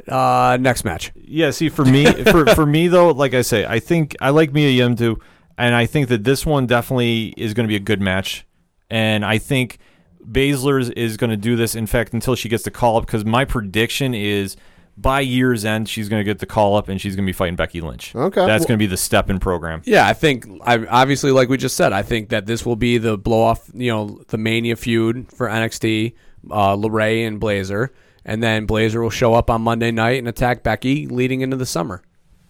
Uh, next match. Yeah, see, for me, for for me though, like I say, I think I like Mia Yim too, and I think that this one definitely is going to be a good match, and I think Baszler is, is going to do this. In fact, until she gets the call up, because my prediction is by year's end she's going to get the call up and she's going to be fighting Becky Lynch. Okay. that's Well- going to be the step in program. Yeah, I think I obviously like we just said, I think that this will be the blow off, you know, the Mania feud for NXT, uh LeRae and Baszler, and then Baszler will show up on Monday night and attack Becky leading into the summer.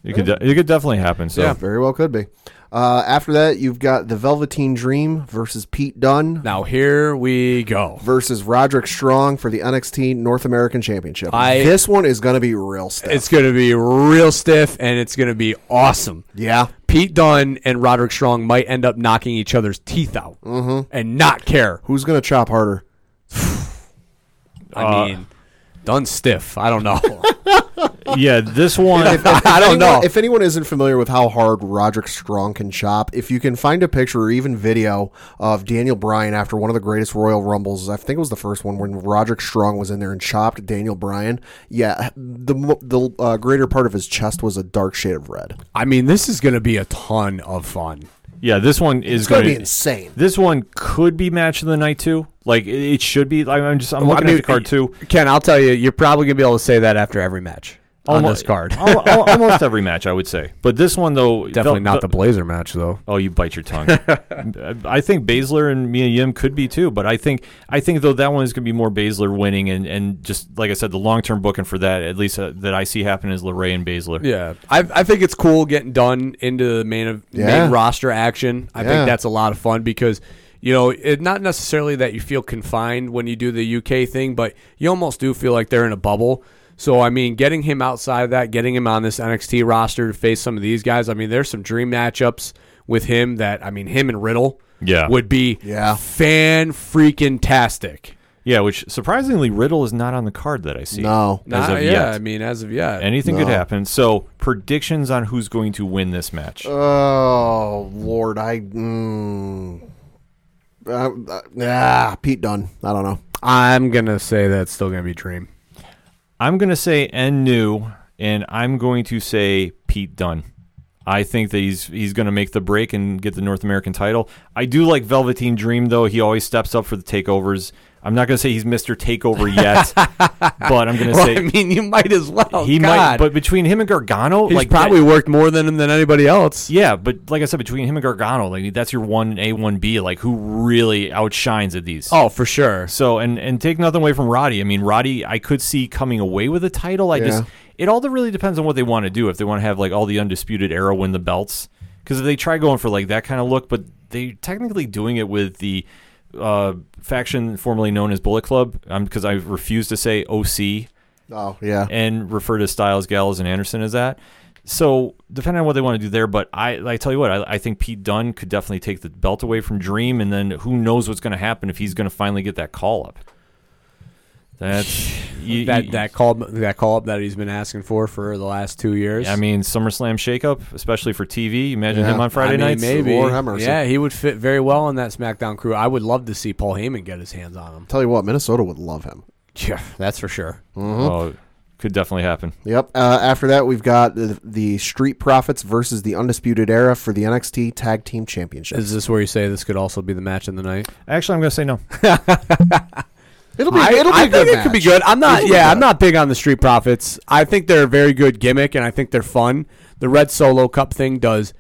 It could de- it could definitely happen. So Yeah. Very well could be. Uh, after that, you've got the Velveteen Dream versus Pete Dunne Now here we go. versus Roderick Strong for the NXT North American Championship. I- this one is going to be real stiff. It's going to be real stiff and it's going to be awesome. yeah. Pete Dunne and Roderick Strong might end up knocking each other's teeth out and not care. Who's going to chop harder? I mean, Dunne's stiff. I don't know. yeah, this one. I don't anyone, know. If anyone isn't familiar with how hard Roderick Strong can chop, if you can find a picture or even video of Daniel Bryan after one of the greatest Royal Rumbles, I think it was the first one when Roderick Strong was in there and chopped Daniel Bryan. Yeah, the the uh, greater part of his chest was a dark shade of red. I mean, this is going to be a ton of fun. Yeah, this one is going to be insane. This one could be match of the night too. Like it, it should be. I- I'm just I'm looking I mean, at the card too. Ken, I'll tell you, you're probably going to be able to say that after every match on this card. al- al- almost every match, I would say. But this one though, Definitely Vel- not the Baszler match, though. Oh, you bite your tongue. I think Baszler and Mia Yim could be too, but I think I think though that one is going to be more Baszler winning, and, and just like I said, the long term booking for that, at least uh, that I see happen, is LeRae and Baszler. Yeah, I, I think it's cool getting Dunne into the main of Yeah. main roster action. I Yeah. think that's a lot of fun because you know it not necessarily that you feel confined when you do the UK thing, but you almost do feel like they're in a bubble. So I mean, getting him outside of that, getting him on this NXT roster to face some of these guys. I mean, there's some dream matchups with him that I mean, him and Riddle, Yeah. would be Yeah. fan freaking tastic. Yeah, which surprisingly Riddle is not on the card that I see. No. as Nah, of yeah, yet. I mean, as of yet, Anything could happen. So predictions on who's going to win this match. Oh Lord, I. Mm, uh, uh, ah, Pete Dunne. I don't know. I'm gonna say that's still gonna be Dream. I'm going to say N new, and I'm going to say Pete Dunne. I think that he's he's going to make the break and get the North American title. I do like Velveteen Dream though. He always steps up for the takeovers. I'm not going to say he's Mr. Takeover yet, but I'm going to Well, say I mean, you might as well. he might. But between him and Gargano, He's like probably that- worked more than him than anybody else. yeah. But like I said, between him and Gargano, like that's your one A one B. Like who really outshines at these? Oh, for sure. So and and take nothing away from Roddy. I mean, Roddy, I could see coming away with a title. I just it all really depends on what they want to do. If they want to have like all the undisputed era win the belts, because if they try going for like that kind of look, but they technically doing it with the uh, faction formerly known as Bullet Club, because I refuse to say OC Oh yeah. and refer to Styles, Gallows, and Anderson as that. So depending on what they want to do there, but I, I tell you what, I, I think Pete Dunne could definitely take the belt away from Dream, and then who knows what's going to happen if he's going to finally get that call up. That's you, That you- that call that call up that he's been asking for for the last two years. I mean, SummerSlam shakeup, especially for TV. Imagine Yeah. him on Friday I mean, nights. maybe. Lord have mercy. Yeah, he would fit very well on that SmackDown crew. I would love to see Paul Heyman get his hands on him. Tell you what, Minnesota would love him. Yeah, that's for sure. Oh, could definitely happen. Yep. Uh, after that, we've got the, the Street Profits versus the Undisputed Era for the NXT Tag Team Championship. Is this where you say this could also be the match of the night? Actually, I'm going to say no. It'll be. I, it'll be I a good think it could be good. I'm not. It'll Yeah. I'm not big on the Street Profits. I think they're a very good gimmick, and I think they're fun. The Red Solo Cup thing does,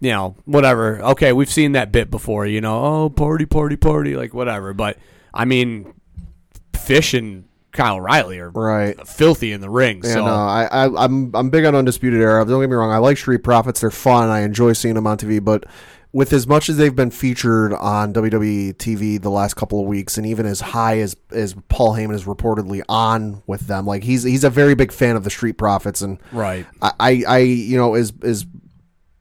you know, whatever. Okay, we've seen that bit before. You know, oh party, party, party, like whatever. But I mean, Fish and Kyle O'Reilly are Right. filthy in the ring. Yeah, so no, I, I, I'm I'm big on Undisputed Era. Don't get me wrong. I like Street Profits. They're fun. I enjoy seeing them on TV. But with as much as they've been featured on WWE TV the last couple of weeks, and even as high as as Paul Heyman is reportedly on with them, like he's he's a very big fan of the Street Profits, and right. I, I, you know, as as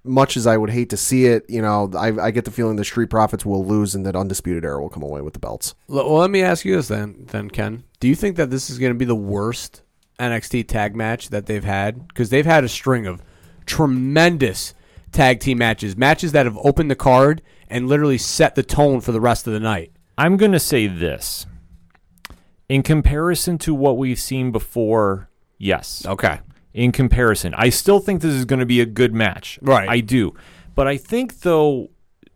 much as I would hate to see it, you know, I, I get the feeling the Street Profits will lose and that Undisputed Era will come away with the belts. Well, let me ask you this then, then Ken. Do you think that this is going to be the worst NXT tag match that they've had? Because they've had a string of tremendous tag team matches, matches that have opened the card and literally set the tone for the rest of the night. I'm going to say this. In comparison to what we've seen before, yes. Okay. in comparison. I still think this is going to be a good match. Right. I do. But I think though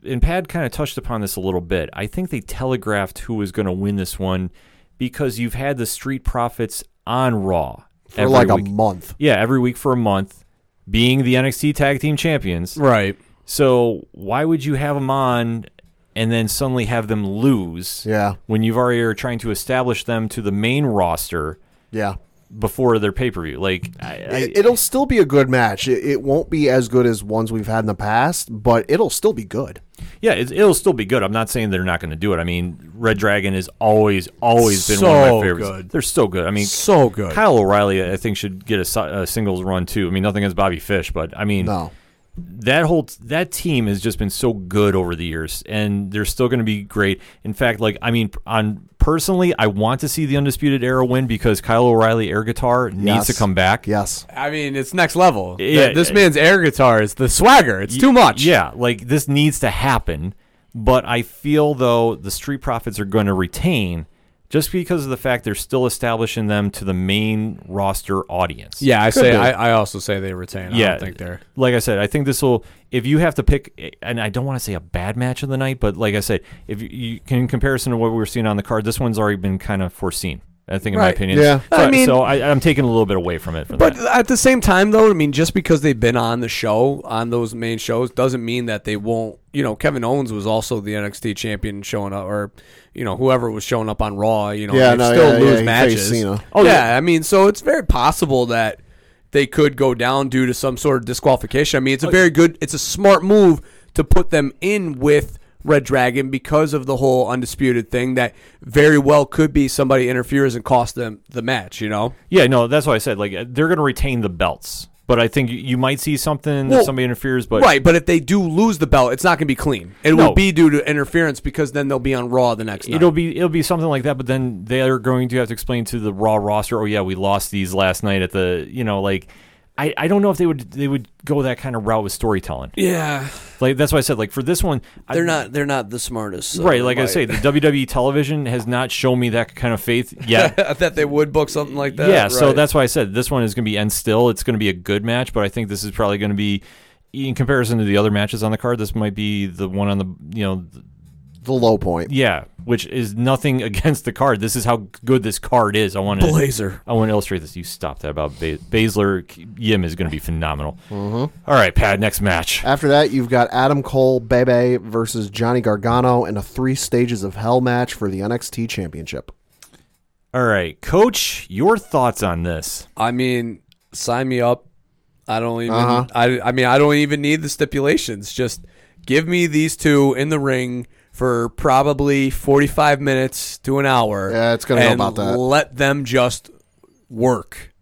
and Pad kind of touched upon this a little bit. I think they telegraphed who was going to win this one because you've had the Street Profits on Raw for every like week. a month. Yeah, every week for a month, being the NXT Tag Team Champions. Right. So why would you have them on and then suddenly have them lose Yeah, when you've already are trying to establish them to the main roster yeah. Before their pay per view? Like, I, I, It, it'll still be a good match. It, it won't be as good as ones we've had in the past, but it'll still be good. yeah, it, it'll still be good. I'm not saying they're not going to do it. I mean, Red Dragon has always, always been one of So my favorites. good. They're so good. I mean, So good. Kyle O'Reilly, I think, should get a, a singles run too. I mean, nothing against Bobby Fish, but I mean, No, that whole that team has just been so good over the years, and they're still going to be great. In fact, like I mean, on personally, I want to see the undisputed era win because Kyle O'Reilly air guitar needs Yes. to come back. yes, I mean, it's next level. Yeah, Th- this uh, man's air guitar is the swagger. It's too much. Yeah, like this needs to happen. But I feel though the Street Profits are going to retain just because of the fact they're still establishing them to the main roster audience. Yeah, I say. I, I also say they retain. I yeah, don't think they're like I said, I think this will. If you have to pick, and I don't want to say a bad match of the night, but like I said, if you, you can in comparison to what we were seeing on the card, this one's already been kind of foreseen. I think, in my opinion. Yeah. So, I mean- so I, I'm taking a little bit away from it for But that. at the same time, though, I mean, just because they've been on the show, on those main shows, doesn't mean that they won't. You know, Kevin Owens was also the NXT champion showing up, or you know, whoever was showing up on Raw. You know, Yeah, they no, still yeah, lose yeah, matches. Cena. Oh, yeah, I mean, so it's very possible that they could go down due to some sort of disqualification. I mean, Oh, it's a oh, very good, it's a smart move to put them in with. Red Dragon because of the whole undisputed thing that very well could be somebody interferes and cost them the match, you know? Yeah, no, that's why I said like they're going to retain the belts, but I think you- might see something that somebody interferes. But right, but if they do lose the belt, it's not going to be clean. It No. will be due to interference because then they'll be on Raw the next night. It'll be it'll be something like that, but then they are going to have to explain to the Raw roster. Oh yeah, we lost these last night at the you know like I, I don't know if they would they would go that kind of route with storytelling. yeah, Like that's why I said like for this one they're not. They're not the smartest. so right. Like I might- say, the WWE television has not shown me that kind of faith yet. that they would book something like that. yeah, so that's why I said this one is going to be end still it's going to be a good match, but I think this is probably going to be in comparison to the other matches on the card. This might be the one on the you know the low point. yeah, which is nothing against the card. This is how good this card is. I want to Baszler. I want to illustrate this. You stop that about ba- Baszler. Yim is going to be phenomenal. Mm-hmm. right, Pat. Next match. After that, you've got Adam Cole, Bebe versus Johnny Gargano in a three stages of hell match for the NXT Championship. All right, Coach. Your thoughts on this? I mean, sign me up. I don't even. Uh-huh. I. I mean, I don't even need the stipulations. Just give me these two in the ring for probably forty-five minutes to an hour. Yeah, it's gonna go and about that. Let them just work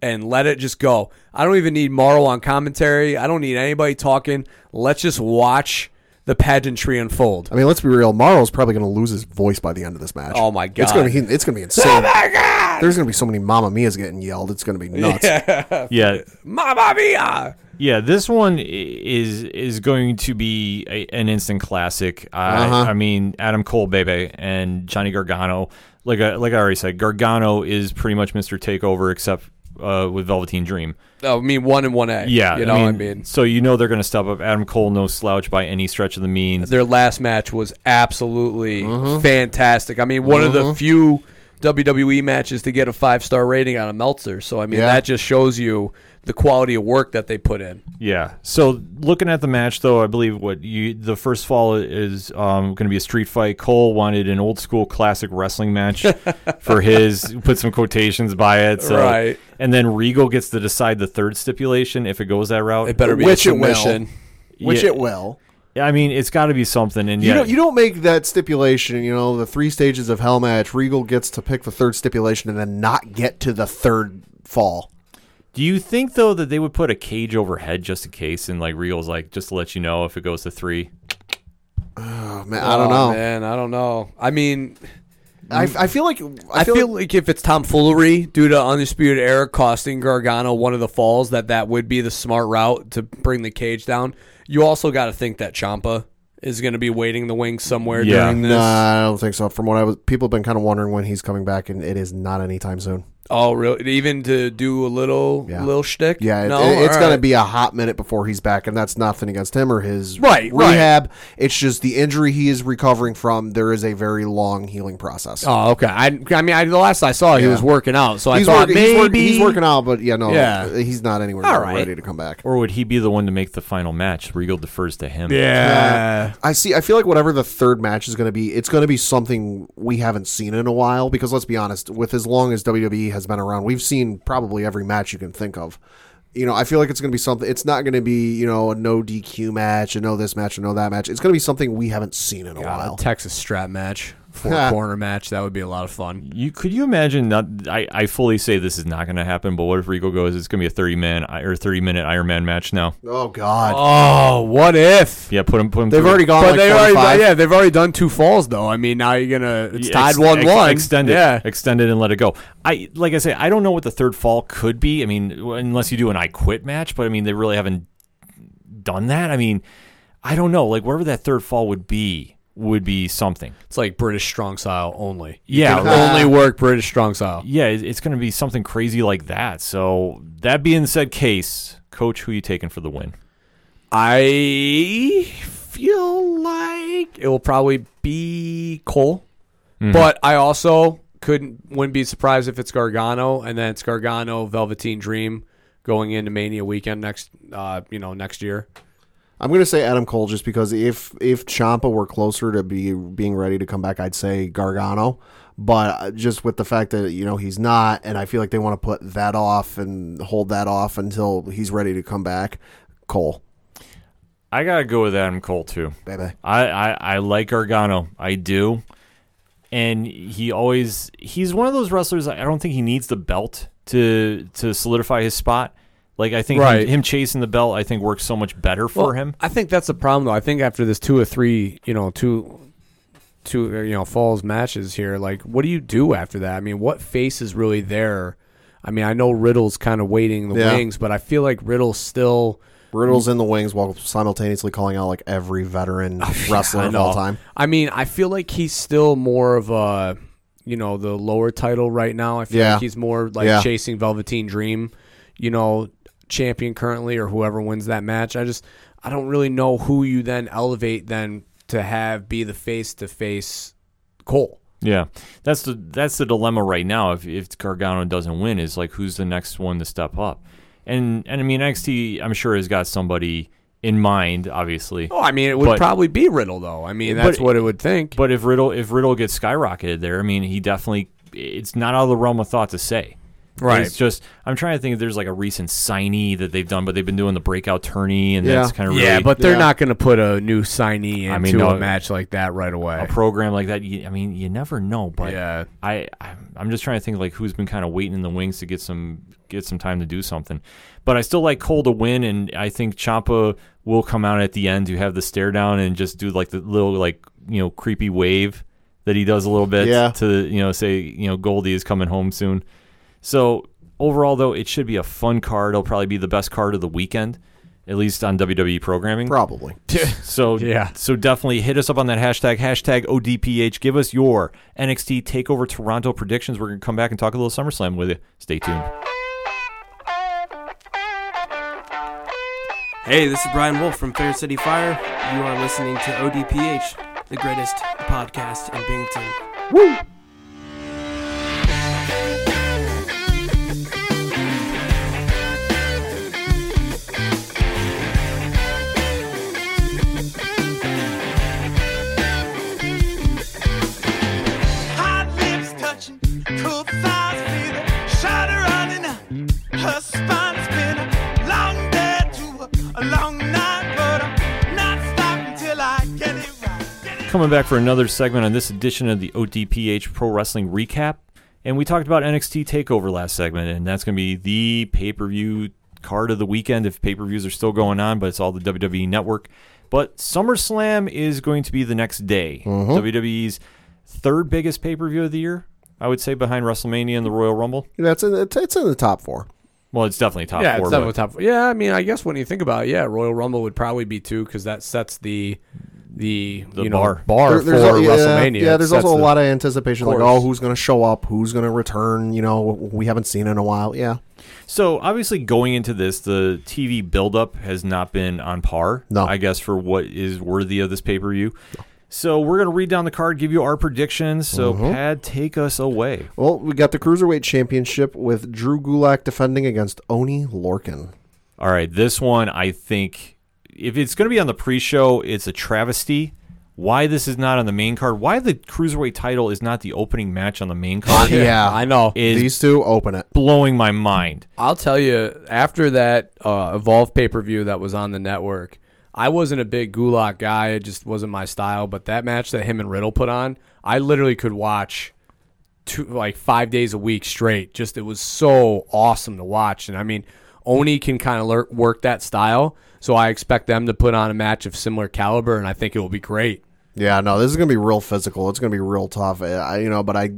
and let it just go. I don't even need Mauro on commentary. I don't need anybody talking. Let's just watch the pageantry unfold. I mean, let's be real. Mauro's probably going to lose his voice by the end of this match. Oh, my It's going God. to be it's going to be insane. Oh my god! There's going to be so many Mamma Mia's getting yelled. It's going to be nuts. Yeah, Mamma mia! yeah. This one is is going to be a, an instant classic. I, Uh-huh. I mean, Adam Cole, baby, and Johnny Gargano. Like I, like I already said, Gargano is pretty much Mr. Takeover, except uh, with Velveteen Dream. Oh, I mean, one and one A. Yeah, you know, I mean, so you know they're going to step up. Adam Cole, no slouch by any stretch of the means. their last match was absolutely Uh-huh. fantastic. I mean, one of the few WWE matches to get a five star rating on a Meltzer. So I mean, Yeah. that just shows you the quality of work that they put in. Yeah. So looking at the match, though, I believe what you the first fall is um, going to be a street fight. Cole wanted an old school classic wrestling match for his. Put some quotations by it. So, Right. And then Regal gets to decide the third stipulation if it goes that route. It better be Which a it will. Which Yeah. it will. I mean, it's got to be something. And You yeah, don't you don't make that stipulation. You know, the three stages of hell match. Regal gets to pick the third stipulation and then not get to the third fall. Do you think though that they would put a cage overhead just in case, and like Regal's like just to let you know if it goes to three? Oh man, I don't Oh, know. man. I don't know. I mean, I, I feel like I feel, like, if it's tomfoolery due to undisputed era costing Gargano one of the falls, that that would be the smart route to bring the cage down. You also got to think that Ciampa is going to be waiting the wings somewhere Yeah. during this. No, I don't think so. From what I was, people have been kind of wondering when he's coming back, and it is not anytime soon. Oh, really? Even to do a little Yeah. little shtick? Yeah, it, No? it- it's All going to right. be a hot minute before he's back, and that's nothing against him or his Right, right. rehab. It's just the injury he is recovering from. There is a very long healing process. Oh, okay. I, I mean, I, the last I saw, he Yeah. was working out, so he's, I thought working, maybe he's, working, he's working out, but yeah, no, Yeah. he's not anywhere All near right. ready to come back. Or would he be the one to make the final match? Regal defers to him. Yeah. I see. I feel like whatever the third match is going to be, it's going to be something we haven't seen in a while. Because let's be honest, with as long as WWE has been around, we've seen probably every match you can think of. You know, I feel like it's going to be something. It's not going to be you know a no DQ match, a no this match, a no that match. It's going to be something we haven't seen in a God, while. a Texas strap match, four Yeah. corner match. That would be a lot of fun. You could you imagine? Not, I I fully say this is not going to happen. But what if Regal goes? It's going to be a thirty man or thirty minute Iron Man match now. Oh God, Oh, what if? Yeah, put him. Put him. they've through- already gone But like they already, yeah, they've already done two falls though. I mean, now you're gonna it's Yeah, tied ex- one ex- one. Extend it, yeah. extend it, and let it go. I like I say, I don't know what the third fall could be. I mean, unless you do an I quit match, but I mean, they really haven't done that. I mean, I don't know. Like wherever that third fall would be, would be something. It's like British strong style only. You Yeah, can only work British strong style. Yeah, it's going to be something crazy like that. So that being said, case coach, who you taking for the win? I feel like it will probably be Cole, but I also couldn't wouldn't be surprised if it's Gargano, and then it's Gargano Velveteen Dream going into Mania weekend next, uh, you know, next year. I'm going to say Adam Cole just because if if Ciampa were closer to be being ready to come back, I'd say Gargano. But just with the fact that you know he's not, and I feel like they want to put that off and hold that off until he's ready to come back. Cole, I gotta go with Adam Cole too. baby. I, I, I like Gargano. I do. And he always he's one of those wrestlers I don't think he needs the belt to to solidify his spot. Like I think him- Right. him, chasing the belt I think works so much better for Well, him. I think that's the problem, though. I think after this two or three, you know, two, two, uh, you know, falls matches here, like, what do you do after that? I mean, what face is really there? I mean, I know Riddle's kind of waiting in the Yeah. wings, but I feel like Riddle's still. Riddle's in the wings while simultaneously calling out like every veteran wrestler I of all time. I mean, I feel like he's still more of a, you know, the lower title right now. I feel Yeah. like he's more like Yeah. chasing Velveteen Dream, you know, champion currently or whoever wins that match. I just, I don't really know who you then elevate then to have be the face to face Cole. Yeah. That's the that's the dilemma right now if if Gargano doesn't win is like who's the next one to step up. And and I mean NXT I'm sure has got somebody in mind obviously. Oh, I mean, it would But- probably be Riddle though. I mean, that's But- what it would think. But if Riddle if Riddle gets skyrocketed there, I mean he definitely it's not out of the realm of thought to say. Right. It's just I'm trying to think if there's like a recent signee that they've done, but they've been doing the breakout tourney, and Yeah. that's kind of yeah, really but they're Yeah. not going to put a new signee into I mean, no, a match like that right away. a program like that. You, I mean, you never know. But yeah. I I'm- I'm just trying to think like who's been kind of waiting in the wings to get some get some time to do something. But I still like Cole to win, and I think Ciampa will come out at the end to have the stare down and just do like the little like you know creepy wave that he does a little bit Yeah. to you know say you know Goldie is coming home soon. So overall though, it should be a fun card. It'll probably be the best card of the weekend, at least on WWE programming. Probably. So Yeah. so definitely hit us up on that hashtag hashtag ODPH. Give us your NXT Takeover Toronto predictions. We're gonna come back and talk a little SummerSlam with you. Stay tuned. Hey, this is Brian Wolf from Fair City Fire. You are listening to ODPH, the greatest podcast in Binghamton. Hot lips touching, cool thighs feeling, shawty running up, her spine spinning. Long day to a, a long night, but I'm not stopping till I get it right. Get it Coming back for another segment on this edition of the ODPH Pro Wrestling Recap. And we talked about NXT Takeover last segment, and that's going to be the pay per view card of the weekend if pay per views are still going on, but it's all the WWE network. But SummerSlam is going to be the next day. Mm-hmm. WWE's third biggest pay per view of the year, I would say, behind WrestleMania and the Royal Rumble. That's in, it's, it's in the top four. Well, it's definitely top yeah, four. it's definitely top. Yeah, I mean, I guess when you think about it, yeah, Royal Rumble would probably be two because that sets the the, The you know bar. bar There- for there's al- yeah, WrestleMania. Yeah, there's also a the- lot of anticipation, like, oh, who's going to show up? Who's going to return? You know, we haven't seen in a while. Yeah. So obviously, going into this, the TV buildup has not been on par. No. I guess for what is worthy of this pay per view. So we're gonna read down the card, give you our predictions. So Mm-hmm. Pad, take us away. Well, we got the Cruiserweight Championship with Drew Gulak defending against Oney Lorcan. All right, this one I think if it's gonna be on the pre-show, it's a travesty. Why this is not on the main card? Why the cruiserweight title is not the opening match on the main card? Yeah. I know. These two open it. blowing my mind. I'll tell you, after that uh, Evolve pay per view that was on the network, I wasn't a big Gulak guy. It just wasn't my style. But that match that him and Riddle put on, I literally could watch two, like five days a week straight. Just it was so awesome to watch. And I mean, Oney can kind of work that style. So I expect them to put on a match of similar caliber, and I think it will be great. Yeah, no, this is going to be real physical. It's going to be real tough. I, you know, but I,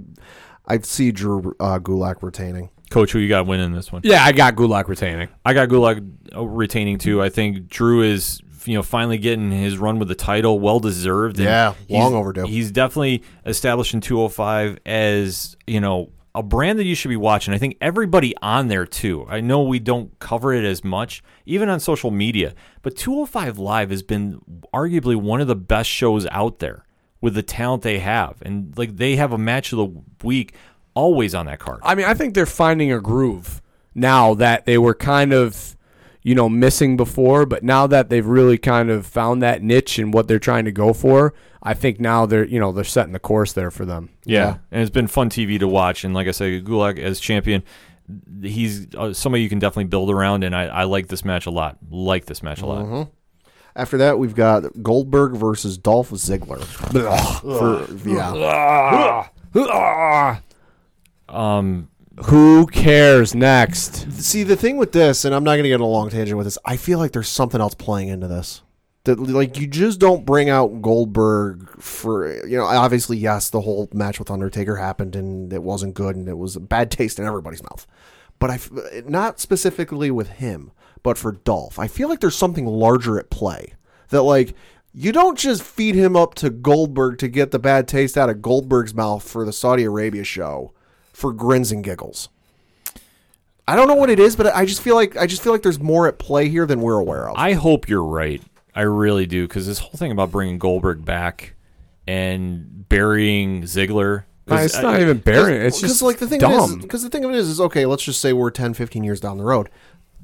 I see Drew uh, Gulak retaining. Coach, who you got winning this one? Yeah, I got Gulak retaining. I got Gulak uh, retaining too. I think Drew is you know finally getting his run with the title, well deserved. and Yeah, he's- long overdue. He's definitely established in 205 as you know a brand that you should be watching. I think everybody on there too. I know we don't cover it as much, even on social media, but 205 Live has been arguably one of the best shows out there with the talent they have, and like they have a match of the week always on that card. I mean, I think they're finding a groove now that they were kind of, you know, missing before, but now that they've really kind of found that niche and what they're trying to go for, I think now they're, you know, they're setting the course there for them. Yeah, and it's been fun TV to watch. And like I said, Gulak as champion, he's uh, somebody you can definitely build around. And I, I like this match a lot. Like this match a lot. After that, we've got Goldberg versus Dolph Ziggler. For, yeah, Um, Who cares next? See, the thing with this, and I'm not going to get on a long tangent with this, I feel like there's something else playing into this. That like you just don't bring out Goldberg for you know obviously yes the whole match with Undertaker happened and it wasn't good and it was a bad taste in everybody's mouth, but I not specifically with him but for Dolph I feel like there's something larger at play that like you don't just feed him up to Goldberg to get the bad taste out of Goldberg's mouth for the Saudi Arabia show for grins and giggles. I don't know what it is, but I just feel like I just feel like there's more at play here than we're aware of. I hope you're right. I really do because this whole thing about bringing Goldberg back and burying Ziggler. 'cause it's I- not even burying. It's just like the thing dumb. because the thing of it is is okay. Let's just say we're 10, 15 years down the road.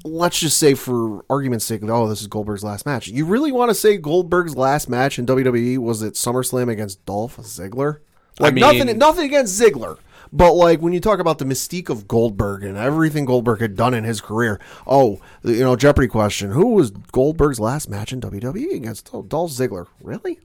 Let's just say for argument's sake, oh, this is Goldberg's last match. You really want to say Goldberg's last match in WWE was at SummerSlam against Dolph Ziggler? Like mean- nothing, nothing against Ziggler. But like when you talk about the mystique of Goldberg and everything Goldberg had done in his career, oh, you know, Jeopardy question: Who was Goldberg's last match in WWE against oh, Dolph Ziggler? Really?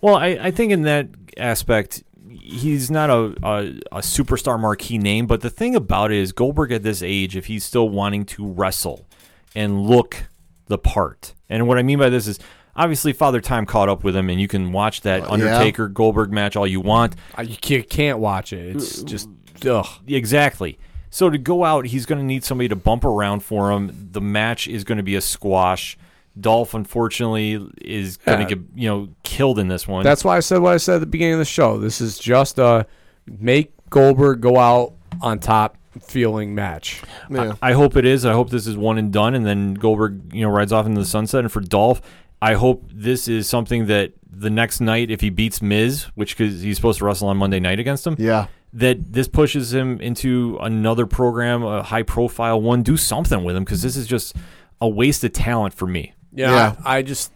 Well, I, I think in that aspect, he's not a, a, a superstar marquee name. But the thing about it is, Goldberg at this age, if he's still wanting to wrestle and look the part, and what I mean by this is obviously Father Time caught up with him, and you can watch that yeah. Undertaker Goldberg match all you want. Uh, you can't, can't watch it. It's just ugh. Exactly. So to go out, he's going to need somebody to bump around for him. The match is going to be a squash. Dolph, unfortunately, is going Yeah. to get you know killed in this one. That's why I said what I said at the beginning of the show. This is just a make Goldberg go out on top feeling match. Yeah. I hope it is. I hope this is one and done, and then Goldberg, you know, rides off into the sunset. And for Dolph, I hope this is something that the next night, if he beats Miz, which because he's supposed to wrestle on Monday night against him, Yeah. that this pushes him into another program, a high profile one. Do something with him because this is just a waste of talent for me. Yeah, Yeah. I, I just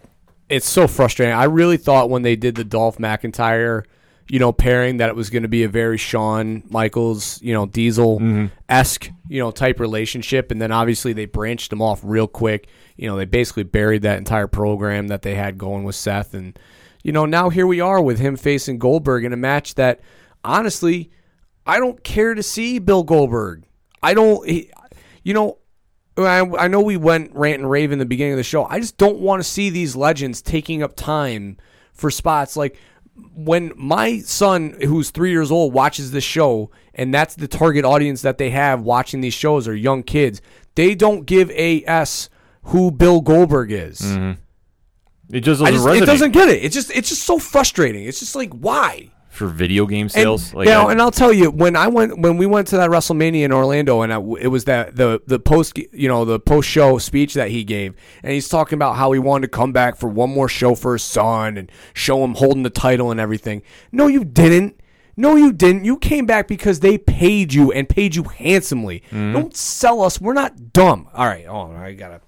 it's so frustrating. I really thought when they did the Dolph McIntyre, you know, pairing that it was going to be a very Shawn Michaels, you know, Diesel esque, mm-hmm. you know, type relationship, and then obviously they branched them off real quick. You know, they basically buried that entire program that they had going with Seth, and you know, now here we are with him facing Goldberg in a match that honestly, I don't care to see Bill Goldberg. I don't, he, you know. I, I know we went rant and rave in the beginning of the show. I just don't want to see these legends taking up time for spots. Like when my son, who's three years old, watches this show, and that's the target audience that they have watching these shows are young kids. They don't give a s who Bill Goldberg is. Mm-hmm. It just doesn't just, it doesn't get it. It's just it's just so frustrating. It's just like why? For video game And, sales. you know, I- and I'll tell you when I went when we went to that WrestleMania in Orlando, and I, it was that the the post you know the post show speech that he gave, and he's talking about how he wanted to come back for one more show for his son and show him holding the title and everything. No, you didn't. No, you didn't. You came back because they paid you and paid you handsomely. Mm-hmm. Don't sell us. We're not dumb. All right. Oh, I gotta.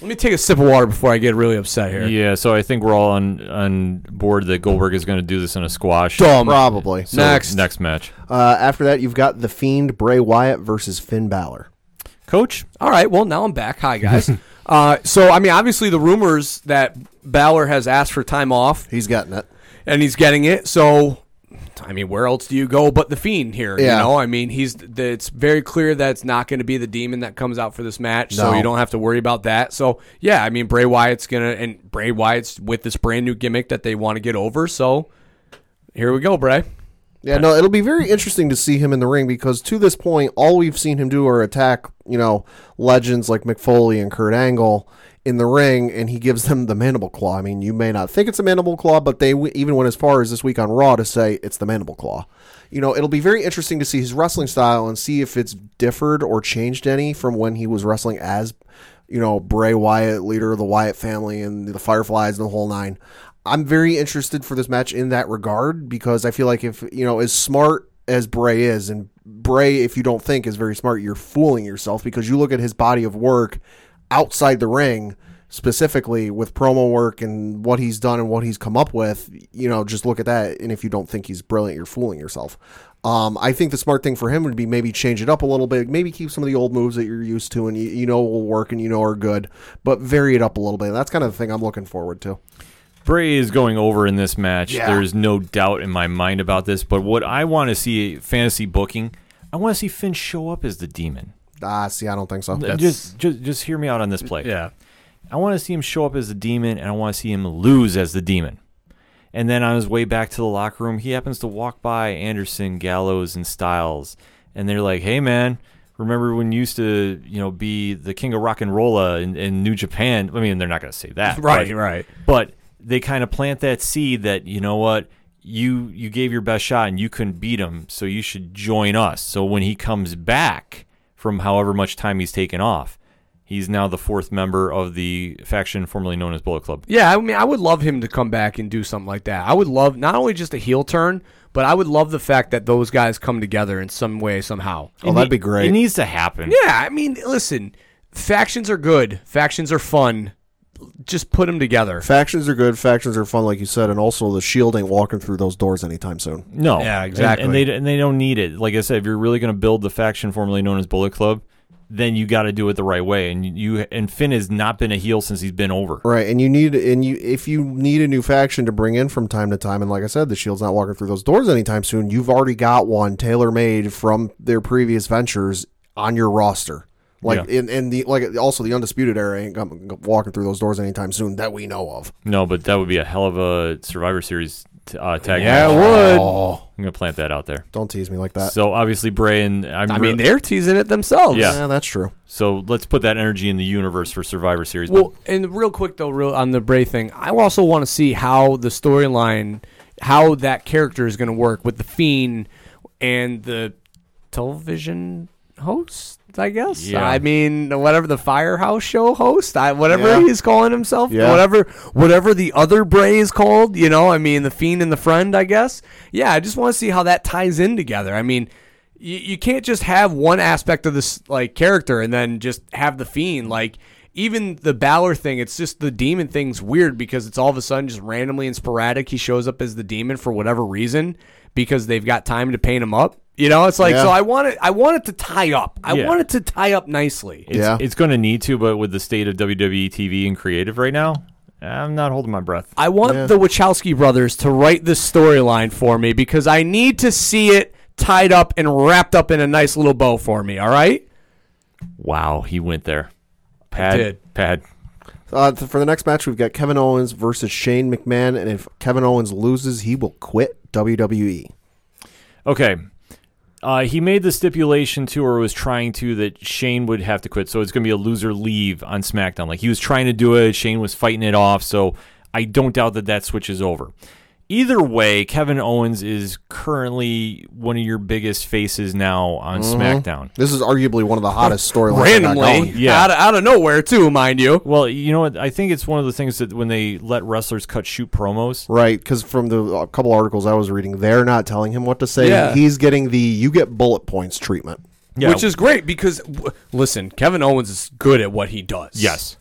Let me take a sip of water before I get really upset here. yeah, so I think we're all on on board that Goldberg is going to do this in a squash. Dumb. Probably. So, Next. next match, Uh, after that, you've got the Fiend Bray Wyatt versus Finn Balor. Coach. All right. Well, now I'm back. Hi, guys. uh, so, I mean, obviously, the rumors that Balor has asked for time off He's getting it. and he's getting it. So, I mean, where else do you go but the Fiend here? Yeah. You know, I mean, he's. It's very clear that it's not going to be the demon that comes out for this match, so you don't have to worry about that. So, yeah, I mean, Bray Wyatt's gonna and Bray Wyatt's with this brand new gimmick that they want to get over. So, here we go, Bray. Yeah, no, it'll be very interesting to see him in the ring because to this point, all we've seen him do are attack, you know, legends like Mick Foley and Kurt Angle in the ring, and he gives them the mandible claw. I mean, you may not think it's a mandible claw, but they w- even went as far as this week on Raw to say it's the mandible claw. You know, it'll be very interesting to see his wrestling style and see if it's differed or changed any from when he was wrestling as, you know, Bray Wyatt, leader of the Wyatt family and the Fireflies and the whole nine. I'm very interested for this match in that regard because I feel like if you know as smart as Bray is, and Bray, if you don't think is very smart, you're fooling yourself because you look at his body of work outside the ring, specifically with promo work and what he's done and what he's come up with. You know, just look at that, and if you don't think he's brilliant, you're fooling yourself. Um, I think the smart thing for him would be maybe change it up a little bit, maybe keep some of the old moves that you're used to and you, you know will work and you know are good, but vary it up a little bit. That's kind of the thing I'm looking forward to. Bray is going over in this match. Yeah. There's no doubt in my mind about this. But what I want to see fantasy booking, I want to see Finn show up as the demon. Ah, see, I don't think so. just, just, just hear me out on this play. Yeah. I want to see him show up as the demon, and I want to see him lose as the demon. And then on his way back to the locker room, he happens to walk by Anderson, Gallows, and Styles, and they're like, "Hey, man." Remember when you used to, you know, be the king of rock and rolla in, in New Japan? I mean, they're not going to say that, Right, but- right. but they kind of plant that seed that you know what you you gave your best shot and you couldn't beat him so you should join us so when he comes back from however much time he's taken off he's now the fourth member of the faction formerly known as bullet club Yeah, I mean, I would love him to come back and do something like that. I would love not only just a heel turn, but I would love the fact that those guys come together in some way, somehow. Oh, that'd be great. it needs to happen Yeah, I mean, listen, factions are good, factions are fun. Just put them together. Factions are good. Factions are fun, like you said, and also the Shield ain't walking through those doors anytime soon. no Yeah, And- exactly. and, they and they don't need it like i said if you're really going to build the faction formerly known as bullet club then you got to do it the right way and you and finn has not been a heel since he's been over Right, and you need and you if you need a new faction to bring in from time to time, and like I said, the Shield's not walking through those doors anytime soon. You've already got one tailor made from their previous ventures on your roster. Like Yeah. in, in the like also the undisputed era ain't come, walking through those doors anytime soon that we know of. No, but that would be a hell of a Survivor Series t- uh, tag. Yeah, match. it would. Oh, I'm gonna plant that out there. don't tease me like that. So obviously Bray and I'm I re- mean, they're teasing it themselves. Yeah. yeah, that's true. so let's put that energy in the universe for Survivor Series. Well, and real quick though, real on the Bray thing, I also want to see how the storyline, how that character is going to work with the Fiend and the television host. I guess. Yeah. I mean, whatever the Firehouse Show host, I, whatever Yeah. he's calling himself, Yeah. whatever, whatever the other Bray is called. You know, I mean, the Fiend and the Friend. I guess. Yeah, I just want to see how that ties in together. I mean. You, you can't just have one aspect of this like character and then just have the fiend like even the Balor thing, it's just the demon thing's weird because it's all of a sudden just randomly and sporadic. He shows up as the demon for whatever reason because they've got time to paint him up. You know, it's like Yeah. so. I want it. I want it to tie up. I Yeah. want it to tie up nicely. it's, Yeah. it's going to need to, but with the state of WWE TV and creative right now, I'm not holding my breath. I want Yeah. the Wachowski brothers to write this storyline for me because I need to see it tied up and wrapped up in a nice little bow for me. All right. Wow, he went there. Pad, did. pad. Uh, th- for the next match, we've got Kevin Owens versus Shane McMahon, and if Kevin Owens loses, he will quit. WWE. Okay. Uh, he made the stipulation to, or was trying to, that Shane would have to quit. So it's going to be a loser leave on SmackDown. Like he was trying to do it. Shane was fighting it off. So I don't doubt that that switches over. Either way, Kevin Owens is currently one of your biggest faces now on mm-hmm. SmackDown. This is arguably one of the hottest storylines. randomly. Yeah. out, of, out of nowhere too, mind you. Well, you know what? I think it's one of the things that when they let wrestlers cut shoot promos. Right, because from the a couple articles I was reading, they're not telling him what to say. Yeah. He's getting the you get bullet points treatment. Yeah, Which is great because w- listen, Kevin Owens is good at what he does. yes,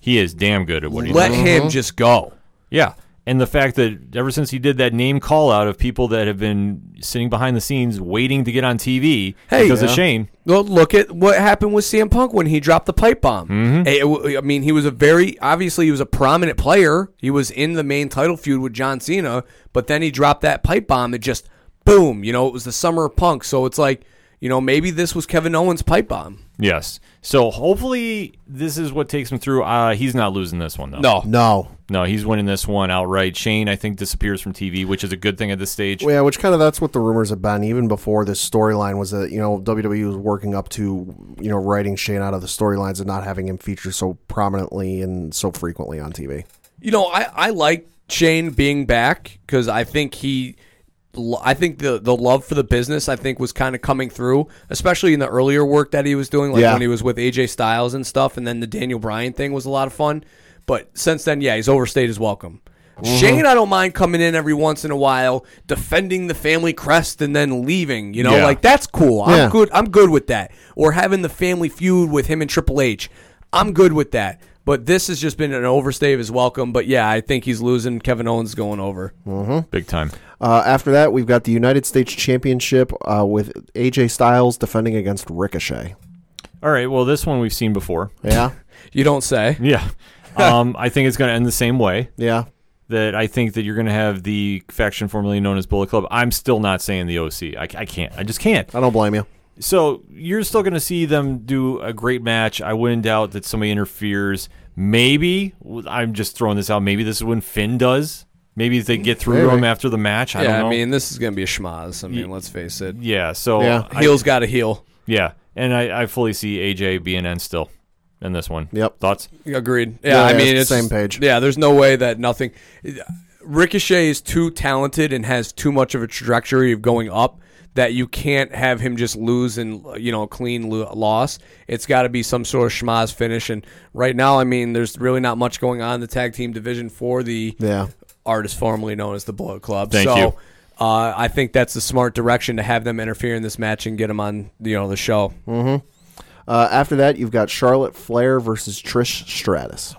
he is damn good at what he let does. Let him mm-hmm. just go. Yeah. And the fact that ever since he did that name call out of people that have been sitting behind the scenes waiting to get on TV Hey, because of yeah. Shane. Well, look at what happened with CM Punk when he dropped the pipe bomb. Mm-hmm. It I mean, he was a very obviously he was a prominent player. He was in the main title feud with John Cena, but then he dropped that pipe bomb. It just boom. You know, it was the summer of Punk. So it's like you know maybe this was Kevin Owens' pipe bomb. Yes. So hopefully this is what takes him through. Uh, he's not losing this one though. No, No, No, he's winning this one outright. Shane, I think, disappears from TV, which is a good thing at this stage. Well, yeah, which kind of that's what the rumors have been even before this storyline was that you know WWE was working up to you know writing Shane out of the storylines and not having him feature so prominently and so frequently on TV. You know, I, I like Shane being back because I think he, I think the the love for the business I think was kind of coming through, especially in the earlier work that he was doing, like Yeah. when he was with AJ Styles and stuff, and then the Daniel Bryan thing was a lot of fun. But since then, yeah, he's overstayed his welcome. Mm-hmm. Shane, I don't mind coming in every once in a while, defending the family crest, and then leaving. You know, Yeah. like that's cool. I'm Yeah. good. I'm good with that. Or having the family feud with him and Triple H. I'm good with that. But this has just been an overstay of his welcome. But yeah, I think he's losing. Kevin Owens going over. Big time. Uh, after that, we've got the United States Championship uh, with AJ Styles defending against Ricochet. All right. Well, this one we've seen before. Yeah, You don't say. Yeah. um, I think it's going to end the same way. yeah. That I think that you're going to have the faction formerly known as Bullet Club. I'm still not saying the OC. I, I can't. I just can't. I don't blame you. So you're still going to see them do a great match. I wouldn't doubt that somebody interferes. Maybe I'm just throwing this out. Maybe this is when Finn does. Maybe they get through to Maybe. him after the match. I yeah, don't know. I mean, this is going to be a schmaz. I mean, let's face it. yeah. So Yeah. I- Heel's got to heel. yeah, and I, I fully see AJ being in still in this one. Yep. Thoughts? Agreed. Yeah, Yeah, I yeah, mean, it's it's the same page. Yeah, there's no way that nothing. Ricochet is too talented and has too much of a trajectory of going up that you can't have him just lose and you know a clean lo- loss. It's got to be some sort of schmaz finish. And right now, I mean, there's really not much going on in the tag team division for the Yeah. artist formerly known as the Bullet Club. Thank so, you. Uh, I think that's the smart direction to have them interfere in this match and get them on you know the show. Uh, after that, you've got Charlotte Flair versus Trish Stratus.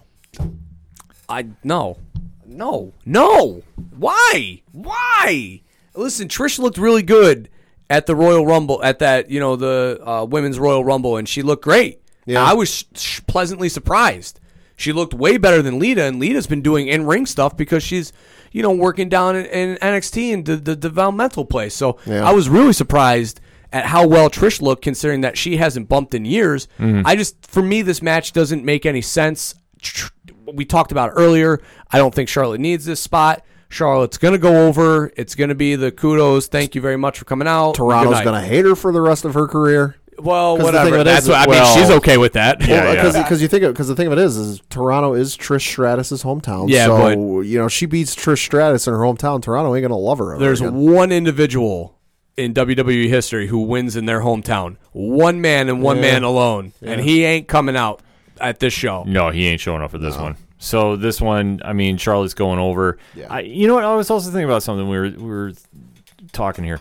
I no, no, no. Why? Why? Listen, Trish looked really good at the Royal Rumble, at that you know the uh, women's Royal Rumble, and she looked great. Yeah. I was sh- pleasantly surprised. She looked way better than Lita, and Lita's been doing in ring stuff because she's you know working down in, in NXT and the, the developmental place. So Yeah. I was really surprised at how well Trish looked, considering that she hasn't bumped in years. I just, for me, this match doesn't make any sense. We talked about earlier. I don't think Charlotte needs this spot. Charlotte's going to go over. It's going to be the kudos. Thank you very much for coming out. Toronto's going to hate her for the rest of her career. Well, the thing whatever. of it That's is- what I well- mean. She's okay with that. Yeah, yeah. because you think because the thing of it is is Toronto is Trish Stratus's hometown. Yeah, so but- you know she beats Trish Stratus in her hometown. Toronto ain't gonna love her. There's again. one individual in WWE history who wins in their hometown. One man and one Yeah. man alone, and he ain't coming out at this show. No, he ain't showing up for this one. So this one, I mean, Charlotte's going over. Yeah. I, you know what? I was also thinking about something. We were we were talking here.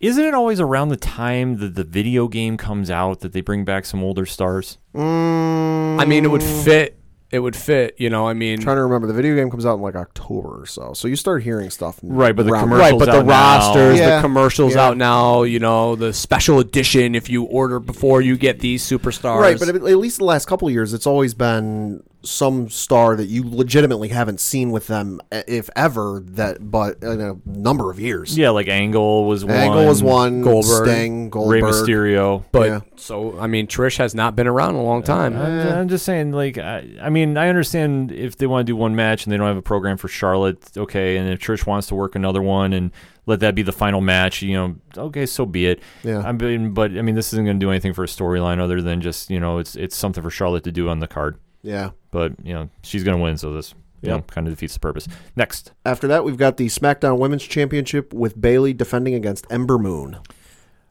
Isn't it always around the time that the video game comes out that they bring back some older stars? Mm, I mean, it would fit. It would fit. You know, I mean, trying to remember the video game comes out in like October or so. So you start hearing stuff, Right, but the around- commercial- right? But the now. rosters, Yeah. the commercials Yeah. out now. You know, the special edition if you order before you get these superstars. Right, but at least the last couple of years, it's always been some star that you legitimately haven't seen with them, eh, if ever, that but in a number of years. Yeah, like Angle was one. Angle was one. Goldberg. Sting, Rey Mysterio. But Yeah. so I mean, Trish has not been around in a long time. I'm, I'm just saying, like, I, I mean, I understand if they want to do one match and they don't have a program for Charlotte, okay. And if Trish wants to work another one and let that be the final match, you know, okay, so be it. Yeah. I mean, but I mean, this isn't going to do anything for a storyline other than just you know, it's it's something for Charlotte to do on the card. Yeah. But you know, she's going to win, so this you know, kind of defeats the purpose. Next, After that, we've got the SmackDown Women's Championship with Bayley defending against Ember Moon.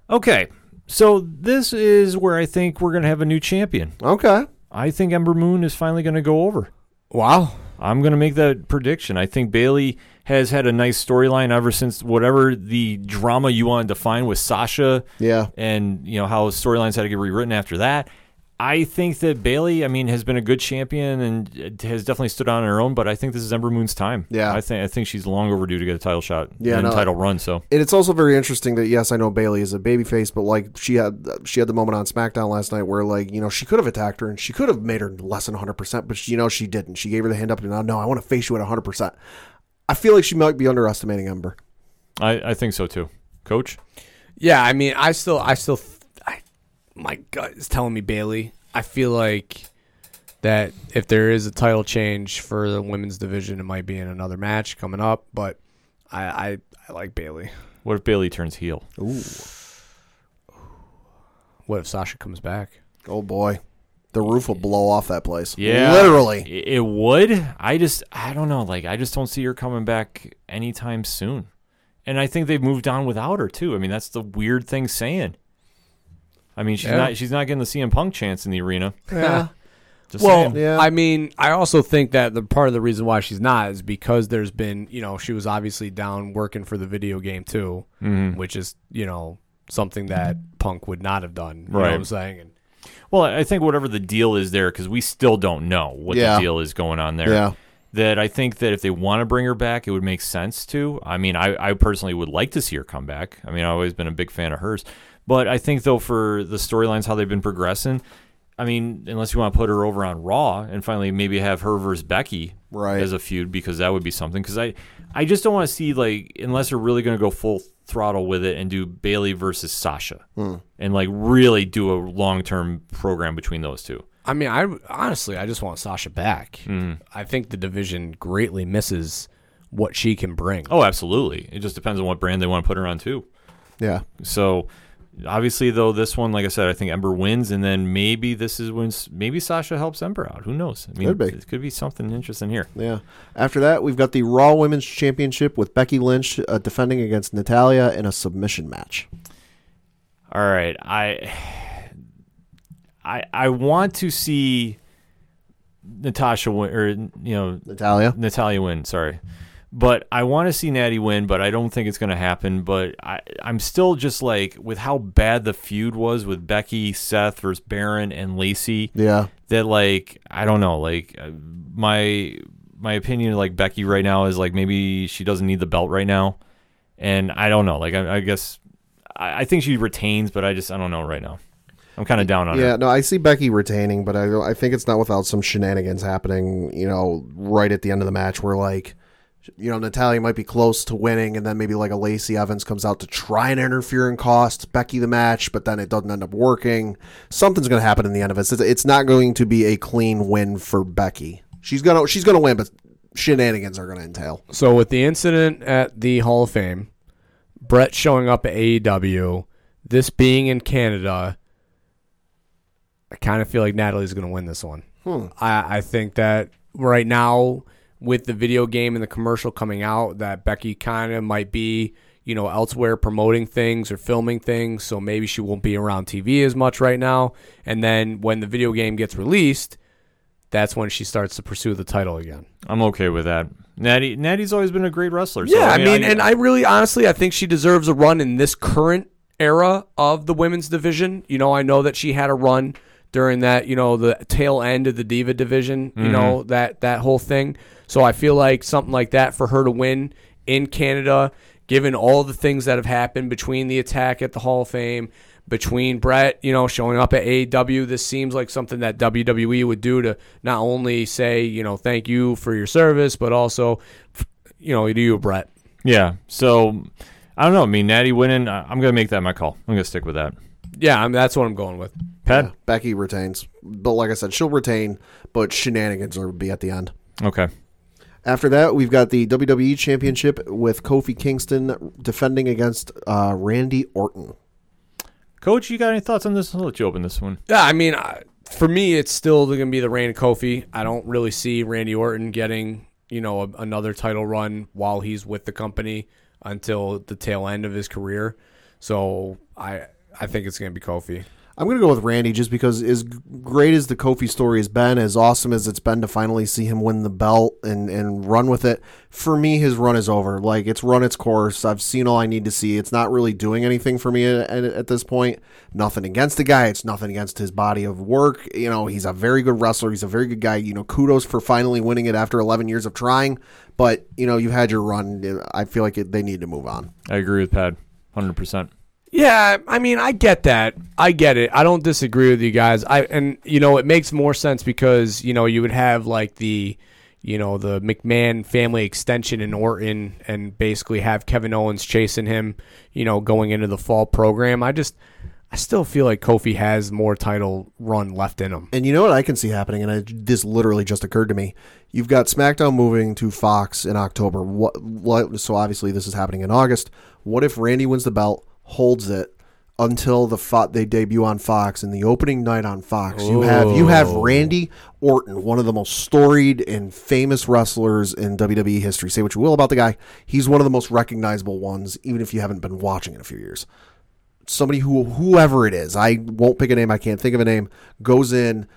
okay. So this is where I think we're going to have a new champion. Okay. I think Ember Moon is finally going to go over. Wow. I'm going to make that prediction. I think Bayley has had a nice storyline ever since whatever the drama you want to define with Sasha Yeah. and you know how storylines had to get rewritten after that. I think that Bayley, I mean, has been a good champion and has definitely stood on her own. But I think this is Ember Moon's time. Yeah. I think I think she's long overdue to get a title shot. Yeah, and no, title run. So And it's also very interesting that yes, I know Bayley is a babyface, but like she had she had the moment on SmackDown last night where like you know she could have attacked her and she could have made her less than 100, percent but she, you know she didn't. She gave her the hand up and now no, I want to face you at 100. percent I feel like she might be underestimating Ember. I, I think so too. Coach, Yeah, I mean, I still, I still, I, my gut is telling me Bayley. I feel like that if there is a title change for the women's division, it might be in another match coming up. But I, I, I like Bayley. what if Bayley turns heel? What if Sasha comes back? Oh boy, the roof will blow off that place. Yeah, literally. It it would. I just, I don't know. Like, I just don't see her coming back anytime soon. And I think they've moved on without her too. I mean, that's the weird thing saying. I mean, she's Yeah. not, she's not getting the CM Punk chance in the arena. Yeah. Just Well, saying. Yeah. I mean, I also think that the part of the reason why she's not is because there's been, you know, she was obviously down working for the video game too, Mm-hmm. which is, you know, something that Punk would not have done. You know Right. what I'm saying? And Well, I think whatever the deal is there, because we still don't know what Yeah. the deal is going on there. Yeah. That I think that if they want to bring her back, it would make sense to. I mean, I, I personally would like to see her come back. I mean, I've always been a big fan of hers. But I think, though, for the storylines, how they've been progressing, I mean, unless you want to put her over on Raw and finally maybe have her versus Becky Right. as a feud, because that would be something. Because I, I just don't want to see, like, unless they're really going to go full throttle with it and do Bayley versus Sasha and, like, really do a long term program between those two. I mean, I honestly, I just want Sasha back. Mm-hmm. I think the division greatly misses what she can bring. Oh, absolutely. It just depends on what brand they want to put her on too. Yeah. So, obviously, though, this one, like I said, I think Ember wins, and then maybe this is when maybe Sasha helps Ember out. Who knows? I mean, Could be. it could be something interesting here. Yeah. After that, we've got the Raw Women's Championship with Becky Lynch uh, defending against Natalya in a submission match. All right, I, I, I want to see Natasha win, or you know, Natalya. Natalya win. Sorry, but I want to see Natty win, but I don't think it's going to happen. But I, I'm still just like with how bad the feud was with Becky, Seth versus Baron and Lacey. Yeah. That like I don't know, like uh, my my opinion like Becky right now is like maybe she doesn't need the belt right now, and I don't know. Like I, I guess I, I think she retains, but I just I don't know right now. I'm kind of down on it. Yeah, no, I see Becky retaining, but I I think it's not without some shenanigans happening. You know, right at the end of the match, where like, you know, Natalya might be close to winning, and then maybe like a Lacey Evans comes out to try and interfere and cost Becky the match, but then it doesn't end up working. Something's going to happen in the end of it. It's, not going to be a clean win for Becky. She's gonna she's gonna win, but shenanigans are going to entail. So with the incident at the Hall of Fame, Brett showing up at AEW, this being in Canada, I kind of feel like Natalie's going to win this one. Hmm. I, I think that right now, with the video game and the commercial coming out, that Becky kind of might be, you know, elsewhere promoting things or filming things. So maybe she won't be around TV as much right now. And then when the video game gets released, that's when she starts to pursue the title again. I'm okay with that. Natty Natty's always been a great wrestler. So, Yeah, I mean, and I really honestly, I think she deserves a run in this current era of the women's division. You know, I know that she had a run during that, you know, the tail end of the diva division, you mm-hmm. know, that that whole thing. So I feel like something like that for her to win in Canada, given all the things that have happened between the attack at the Hall of Fame, between Brett, you know, showing up at AEW. This seems like something that WWE would do to not only say, you know, thank you for your service, but also, you know, to you, Brett. Yeah. So I don't know. I mean, Natty winning. I- I'm gonna make that my call. I'm gonna stick with that. Yeah, I mean, that's what I'm going with. Pat. Yeah, Becky retains, but like I said, she'll retain, but shenanigans will be at the end. Okay. After that, we've got the WWE Championship with Kofi Kingston defending against uh, Randy Orton. Coach, you got any thoughts on this? I'll let you open this one. Yeah, I mean, I- for me, it's still going to be the reign of Kofi. I don't really see Randy Orton getting, you know, a, another title run while he's with the company until the tail end of his career. So I, I think it's going to be Kofi. I'm going to go with Randy just because as great as the Kofi story has been, as awesome as it's been to finally see him win the belt and, and run with it, for me, his run is over. Like, it's run its course. I've seen all I need to see. It's not really doing anything for me at, at, this point. Nothing against the guy. It's nothing against his body of work. You know, he's a very good wrestler. He's a very good guy. You know, kudos for finally winning it after 11 years of trying. But, you know, you've had your run. I feel like it, they need to move on. I agree with. Hundred percent. Yeah, I mean, I get that. I get it. I don't disagree with you guys. I and you know, it makes more sense because you know you would have like the, you know, the McMahon family extension in Orton, and basically have Kevin Owens chasing him. You know, going into the fall program. I just, I still feel like Kofi has more title run left in him. And you know what I can see happening, and I, this literally just occurred to me. You've got SmackDown moving to Fox in October. What, what? So obviously this is happening in August. What if Randy wins the belt, holds it until the fo- they debut on Fox and the opening night on Fox? You have you have oh. Randy Orton, one of the most storied and famous wrestlers in WWE history. Say what you will about the guy, he's one of the most recognizable ones, even if you haven't been watching in a few years somebody who whoever it is, I won't pick a name, I can't think of a name, goes in,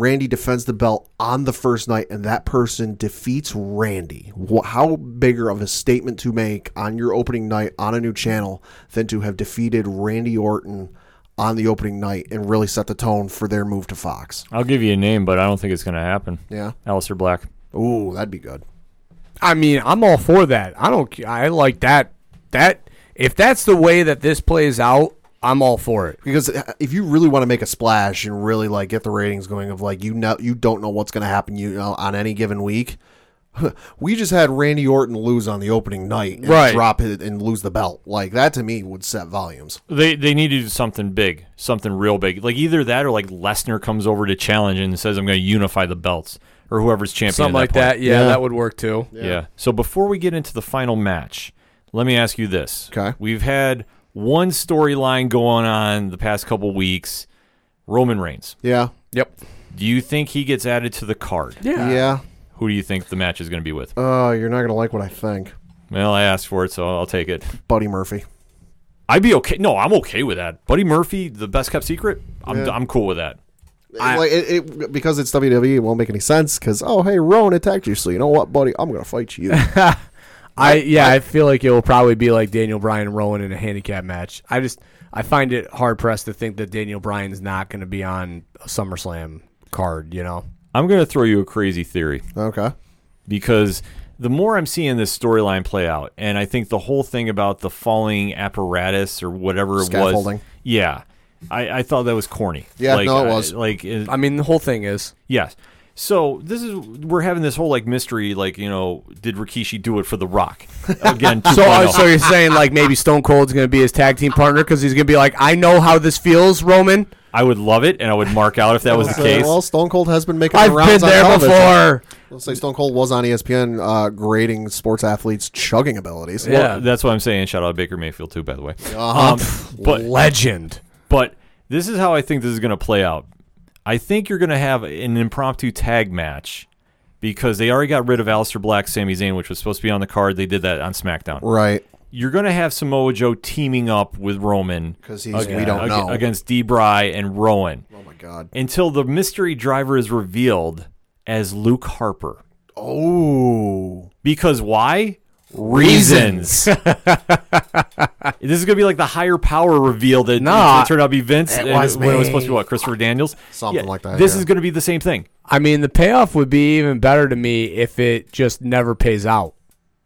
Randy defends the belt on the first night and that person defeats Randy. How bigger of a statement to make on your opening night on a new channel than to have defeated Randy Orton on the opening night and really set the tone for their move to Fox. I'll give you a name, but I don't think it's gonna happen. Yeah. Aleister Black. Ooh, that'd be good. I mean, I'm all for that. I don't. I like that. That if that's the way that this plays out, I'm all for it. Because uh, if you really want to make a splash and really like get the ratings going of like you know you don't know what's going to happen you know on any given week, we just had Randy Orton lose on the opening night and Right. drop it and lose the belt. Like that to me would set volumes. They they need to do something big, something real big. Like either that or like Lesnar comes over to challenge and says, "I'm going to unify the belts," or whoever's champion. Something at like point. that. Yeah, Yeah. that would work too. Yeah. So before we get into the final match, let me ask you this. Okay. We've had one storyline going on the past couple weeks. Roman Reigns. Yeah. Yep. Do you think he gets added to the card? Yeah. Who do you think the match is going to be with? Oh, you're not going to like what I think. Well, I asked for it, so I'll take it. Buddy Murphy. I'd be okay. No, I'm okay with that. Buddy Murphy, the best kept secret. I'm Yeah. I'm cool with that. like it, it because it's WWE, it won't make any sense. Because oh, hey, Rowan attacked you, so you know what, buddy, I'm going to fight you. I yeah, I, feel like it will probably be like Daniel Bryan and Rowan in a handicap match. I just I find it hard pressed to think that Daniel Bryan's not going to be on a SummerSlam card. You know. I'm going to throw you a crazy theory. okay. because the more I'm seeing this storyline play out, and I think the whole thing about the falling apparatus or whatever it Scaffolding. was, yeah, I, I thought that was corny. Yeah, like, no, it I- was. like, it- I mean, the whole thing is yes. So this is we're having this whole like mystery, like you know, did Rikishi do it for The Rock again? so. Uh, so you're saying like maybe Stone Cold's going to be his tag team partner because he's going to be like, I know how this feels, Roman. I would love it, and I would mark out if that was the case. well, Stone Cold has been making I've the rounds been on there television. before. Let's say Stone Cold was on ESPN uh, grading sports athletes' chugging abilities. Yeah. That's what I'm saying. Shout out Baker Mayfield too, by the way. Uh-huh. Um, but Legend. But this is how I think this is going to play out. I think you're going to have an impromptu tag match because they already got rid of Aleister Black, Sami Zayn, which was supposed to be on the card. They did that on SmackDown. Right. You're going to have Samoa Joe teaming up with Roman 'Cause he's- we don't know. against D. Bry and Rowan Oh my God. until the mystery driver is revealed as Luke Harper. Oh. Because why? Reasons. this is gonna be like the higher power reveal that Nah. it turned out to be Vince It and was when it was supposed to be what Christopher Daniels, Something like that, This yeah. is gonna be the same thing. I mean, the payoff would be even better to me if it just never pays out.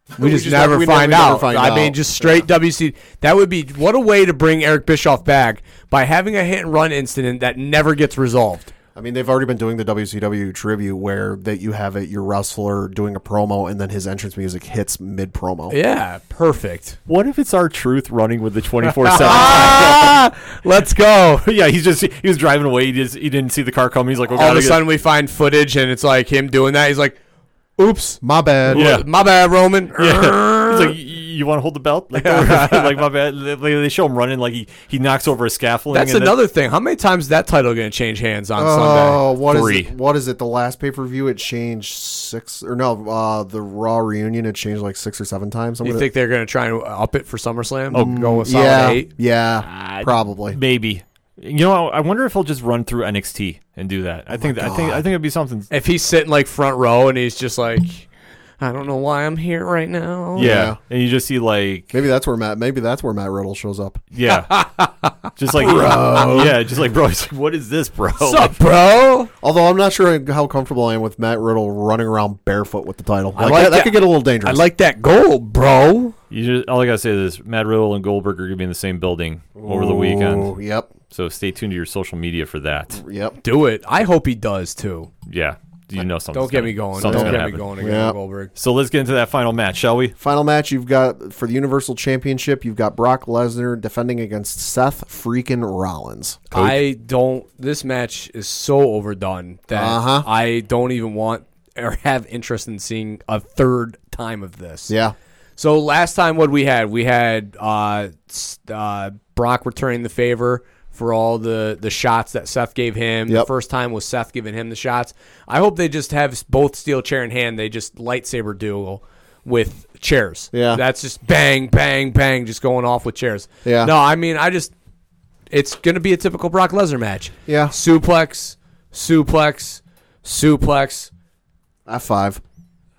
We just, just never, never- we find, never- we never out. find I out. mean, just straight WC. That would be what a way to bring Eric Bischoff back by having a hit and run incident that never gets resolved. I mean, they've already been doing the WCW tribute where that you have it your wrestler doing a promo and then his entrance music hits mid promo. Yeah, perfect. What if it's R-Truth running with the twenty four seven? let's go. Yeah, he's just he was driving away. He just he didn't see the car coming. He's like, oh, All of a sudden, we find footage, and it's like him doing that. He's like, "Oops, My bad. Yeah. my bad, Roman." Yeah. He's like, you want to hold the belt? Like, like my bad. They, they show him running like he, he knocks over a scaffolding. That's and then- another thing. How many times is that title going to change hands on Oh, Sunday? what is Three. it? What is it? The last pay per view it changed six or no? Uh, the Raw reunion it changed like six or seven times. I'm You gonna- think they're going to try and up it for SummerSlam? Oh, go with solid yeah, eight. yeah, probably. maybe. You know, I wonder if he'll just run through NXT and do that. I think that, I think I think it'd be something. If he's sitting like front row and he's just like, I don't know why I'm here right now. Yeah. Yeah. and you just see like Maybe that's where Matt. Maybe that's where Matt Riddle shows up. yeah, just like Bro. yeah, just like bro. He's like, what is this, bro? What's up, bro? Although I'm not sure how comfortable I am with Matt Riddle running around barefoot with the title. Like, like that, that that- could get a little dangerous. I like that goal, bro. You just all I gotta say is Matt Riddle and Goldberg are gonna be in the same building over the Ooh, weekend. Yep, So stay tuned to your social media for that. yep. Do it. I hope he does too. Yeah, you know something. Don't get me going. Don't gonna get me going again, Yeah. Goldberg. So let's get into that final match, shall we? Final match you've got for the Universal Championship. You've got Brock Lesnar defending against Seth freaking Rollins. I don't. This match is so overdone that Uh-huh. I don't even want or have interest in seeing a third time of this. Yeah, So last time, what we had, we had uh, s- uh, Brock returning the favor for all the the shots that Seth gave him. The first time was Seth giving him the shots. I hope they just have both steel chair in hand. They just lightsaber duel with chairs. Yeah. that's just bang, bang, bang, just going off with chairs. Yeah. No, I mean, I just it's gonna be a typical Brock Lesnar match. yeah. Suplex, suplex, suplex, F five.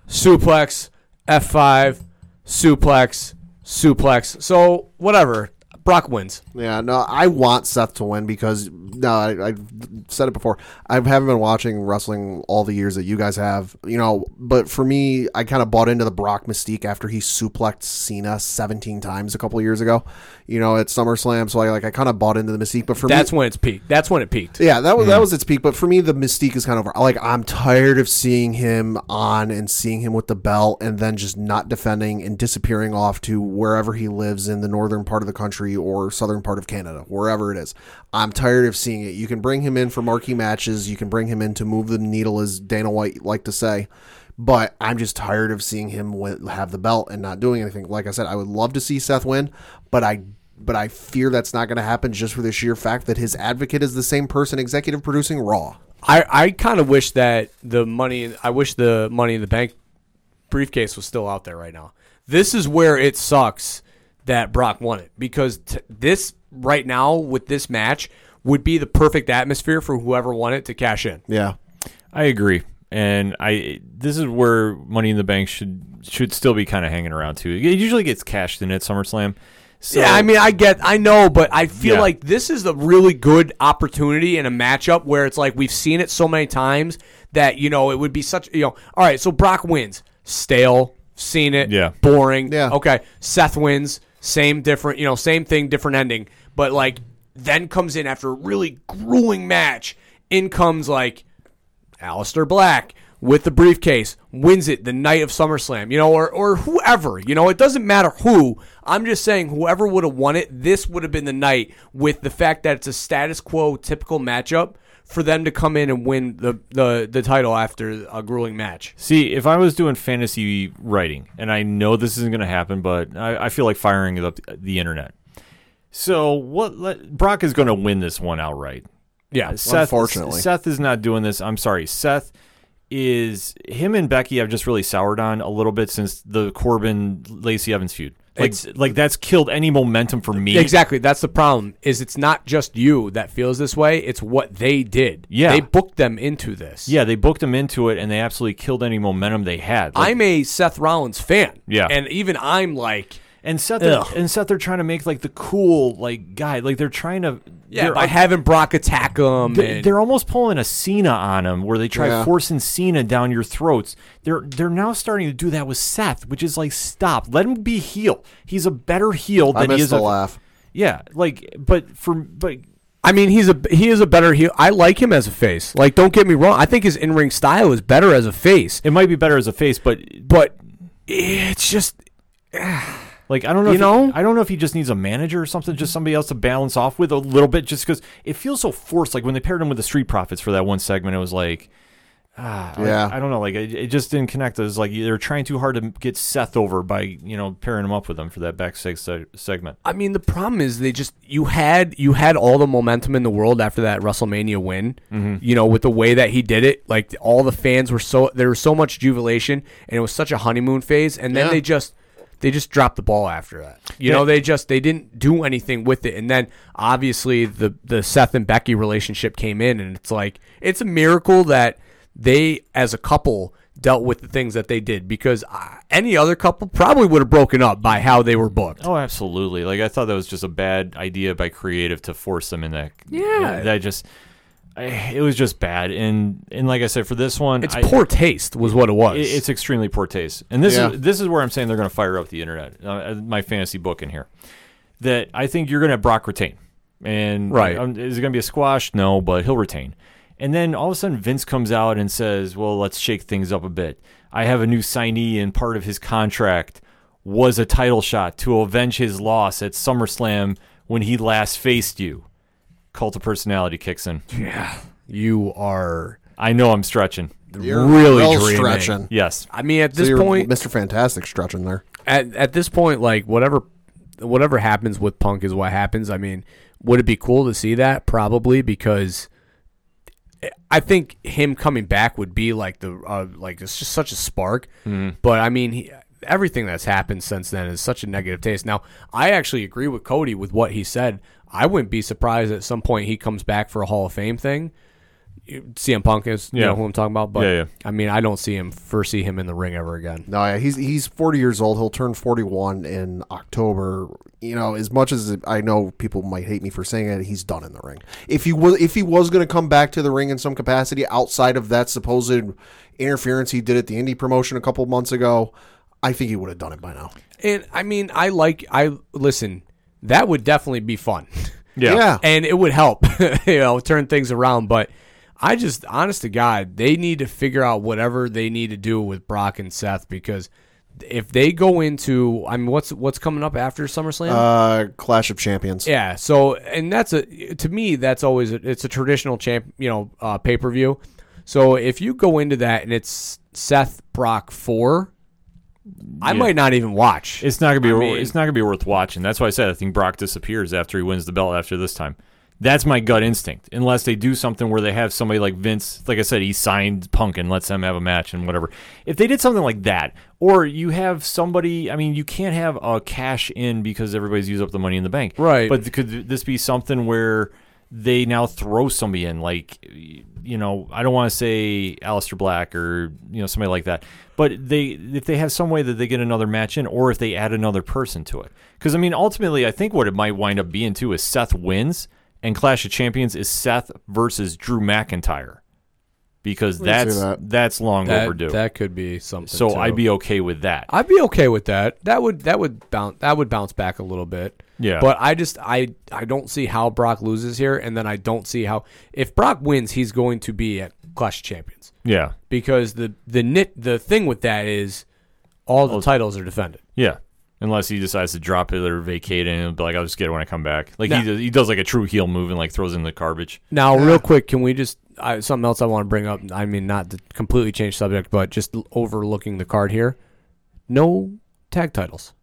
suplex, F5, suplex, suplex. So, whatever. Brock wins. Yeah, no, I want Seth to win because no, I, I've said it before. I haven't been watching wrestling all the years that you guys have, you know. But for me, I kind of bought into the Brock mystique after he suplexed Cena 17 times a couple of years ago, you know, at SummerSlam. So I like I kind of bought into the mystique. But for me That's me, when it's peaked. That's when it peaked. yeah, that was that mm-hmm. was its peak. But for me, the mystique is kind of like I'm tired of seeing him on and seeing him with the belt and then just not defending and disappearing off to wherever he lives in the northern part of the country or southern part of Canada, wherever it is. I'm tired of seeing it. You can bring him in for marquee matches. You can bring him in to move the needle, as Dana White like to say. But I'm just tired of seeing him have the belt and not doing anything. Like I said, I would love to see Seth win, but I but I fear that's not going to happen just for the sheer fact that his advocate is the same person executive producing Raw. I, I kind of wish that the money, I wish the money in the bank briefcase was still out there right now. This is where it sucks that Brock won it because t- this right now with this match would be the perfect atmosphere for whoever won it to cash in. Yeah. I agree, and I this is where Money in the Bank should should still be kind of hanging around too. It usually gets cashed in at SummerSlam. So, yeah, I mean, I get, I know, but I feel Yeah. like this is a really good opportunity in a matchup where it's like we've seen it so many times that you know it would be such, you know, all right, so Brock wins, stale, seen it, Yeah. boring, Yeah. okay. Seth wins, same different, you know, same thing, different ending, but like then comes in after a really grueling match, in comes like Aleister Black with the briefcase wins it the night of SummerSlam, you know, or or whoever, you know, it doesn't matter who. I'm just saying whoever would have won it, this would have been the night with the fact that it's a status quo typical matchup for them to come in and win the the, the title after a grueling match. See, if I was doing fantasy writing, and I know this isn't going to happen, but I, I feel like firing up the internet. So what? Let, Brock is going to win this one outright. Yeah, uh, Seth, Unfortunately. Seth is not doing this. I'm sorry. Seth is him and Becky have just really soured on a little bit since the Corbin Lacey Evans feud. Like, It's- like that's killed any momentum for me. Exactly. That's the problem. Is it's not just you that feels this way. It's what they did. Yeah. they booked them into this. Yeah, they booked them into it, and they absolutely killed any momentum they had. Like, I'm a Seth Rollins fan. Yeah. and even I'm like, And Seth, they're- and Seth, they're trying to make like the cool like guy. Like they're trying to. Yeah, they're, by having Brock attack him. they- and- they're almost pulling a Cena on him, where they try Yeah. forcing Cena down your throats. They're they're now starting to do that with Seth, which is like stop. Let him be heel. He's a better heel I than he is the a laugh. yeah. Like, but for but I mean, he's a he is a better heel. I like him as a face. Like, don't get me wrong. I think his in ring style is better as a face, it might be better as a face, but but it's just eh. Like I don't know, You if know? he, I don't know if he just needs a manager or something, just somebody else to balance off with a little bit, just because it feels so forced. Like when they paired him with the Street Profits for that one segment, it was like, ah, I- Yeah. I, don't know, like it, it just didn't connect. It was like they're trying too hard to get Seth over by you know pairing him up with them for that backstage se- segment. I mean, the problem is they just you had you had all the momentum in the world after that WrestleMania win. You know, with the way that he did it, like all the fans were so there was so much jubilation, and it was such a honeymoon phase. And then Yeah. they just they just dropped the ball after that. You Yeah. know, they just they didn't do anything with it. And then obviously the the Seth and Becky relationship came in, and it's like it's a miracle that they as a couple dealt with the things that they did because uh, any other couple probably would have broken up by how they were booked. Oh, absolutely. Like I thought that was just a bad idea by creative to force them in that. Yeah. that just. I, it was just bad, and and like I said, for this one, It's I- poor taste, was what it was. It- It's extremely poor taste, and this Yeah. is this is where I'm saying they're going to fire up the internet. Uh, my fantasy book in here, that I think you're going to have Brock retain, and Right. um, is it going to be a squash? No, but he'll retain. And then all of a sudden, Vince comes out and says, "Well, let's shake things up a bit. I have a new signee, and part of his contract was a title shot to avenge his loss at SummerSlam when he last faced you." Cult of personality kicks in. Yeah. You are I know I'm stretching. You're really real dreaming. stretching. Yes. I mean, at So this you're point, Mr. Fantastic stretching there. at at this point, like whatever, whatever happens with Punk is what happens. I mean, would it be cool to see that? Probably because I think him coming back would be like the uh, like it's just such a spark. But I mean, he, everything that's happened since then is such a negative taste. Now, I actually agree with Cody with what he said. I wouldn't be surprised at some point he comes back for a Hall of Fame thing. CM Punk is, you Yeah. know who I'm talking about. But Yeah, yeah. I mean, I don't see him first see him in the ring ever again. No, yeah, he's he's 40 years old. He'll turn 41 in October. You know, as much as I know people might hate me for saying it, he's done in the ring. If he was if he was going to come back to the ring in some capacity outside of that supposed interference he did at the indie promotion a couple months ago, I think he would have done it by now. And I mean, I like I listen. That would definitely be fun, Yeah. and it would help, you know, turn things around. But I just, honest to God, they need to figure out whatever they need to do with Brock and Seth because if they go into, I mean, what's what's coming up after SummerSlam? Uh, Clash of Champions. Yeah. So, and that's a to me that's always a, it's a traditional champ, you know, uh, pay per view. So if you go into that and it's Seth Brock four, I Yeah. might not even watch. It's not gonna be. I mean- it's not gonna be worth watching. That's why I said I think Brock disappears after he wins the belt after this time. That's my gut instinct. Unless they do something where they have somebody like Vince, like I said, he signed Punk and lets them have a match and whatever. If they did something like that, or you have somebody, I mean, you can't have a cash in because everybody's used up the money in the bank, Right. But could this be something where they now throw somebody in, like you know, I don't want to say Aleister Black or you know somebody like that, but they if they have some way that they get another match in, or if they add another person to it, because I mean, ultimately, I think what it might wind up being too is Seth wins, and Clash of Champions is Seth versus Drew McIntyre, because can that's that. that's long that, overdue. that could be something. so too. I'd be okay with that. I'd be okay with that. That would that would bounce that would bounce back a little bit. Yeah. But I just I I don't see how Brock loses here, and then I don't see how if Brock wins, he's going to be at Clash of Champions yeah, because the the nit the thing with that is all the titles are defended. yeah. Unless he decides to drop it or vacate it and be like, I'll just get it when I come back. Like Nah. he, does, he does like a true heel move and like throws in the garbage. Now, real quick, can we just I, something else I want to bring up? I mean, not to completely change subject, but just overlooking the card here. No tag titles.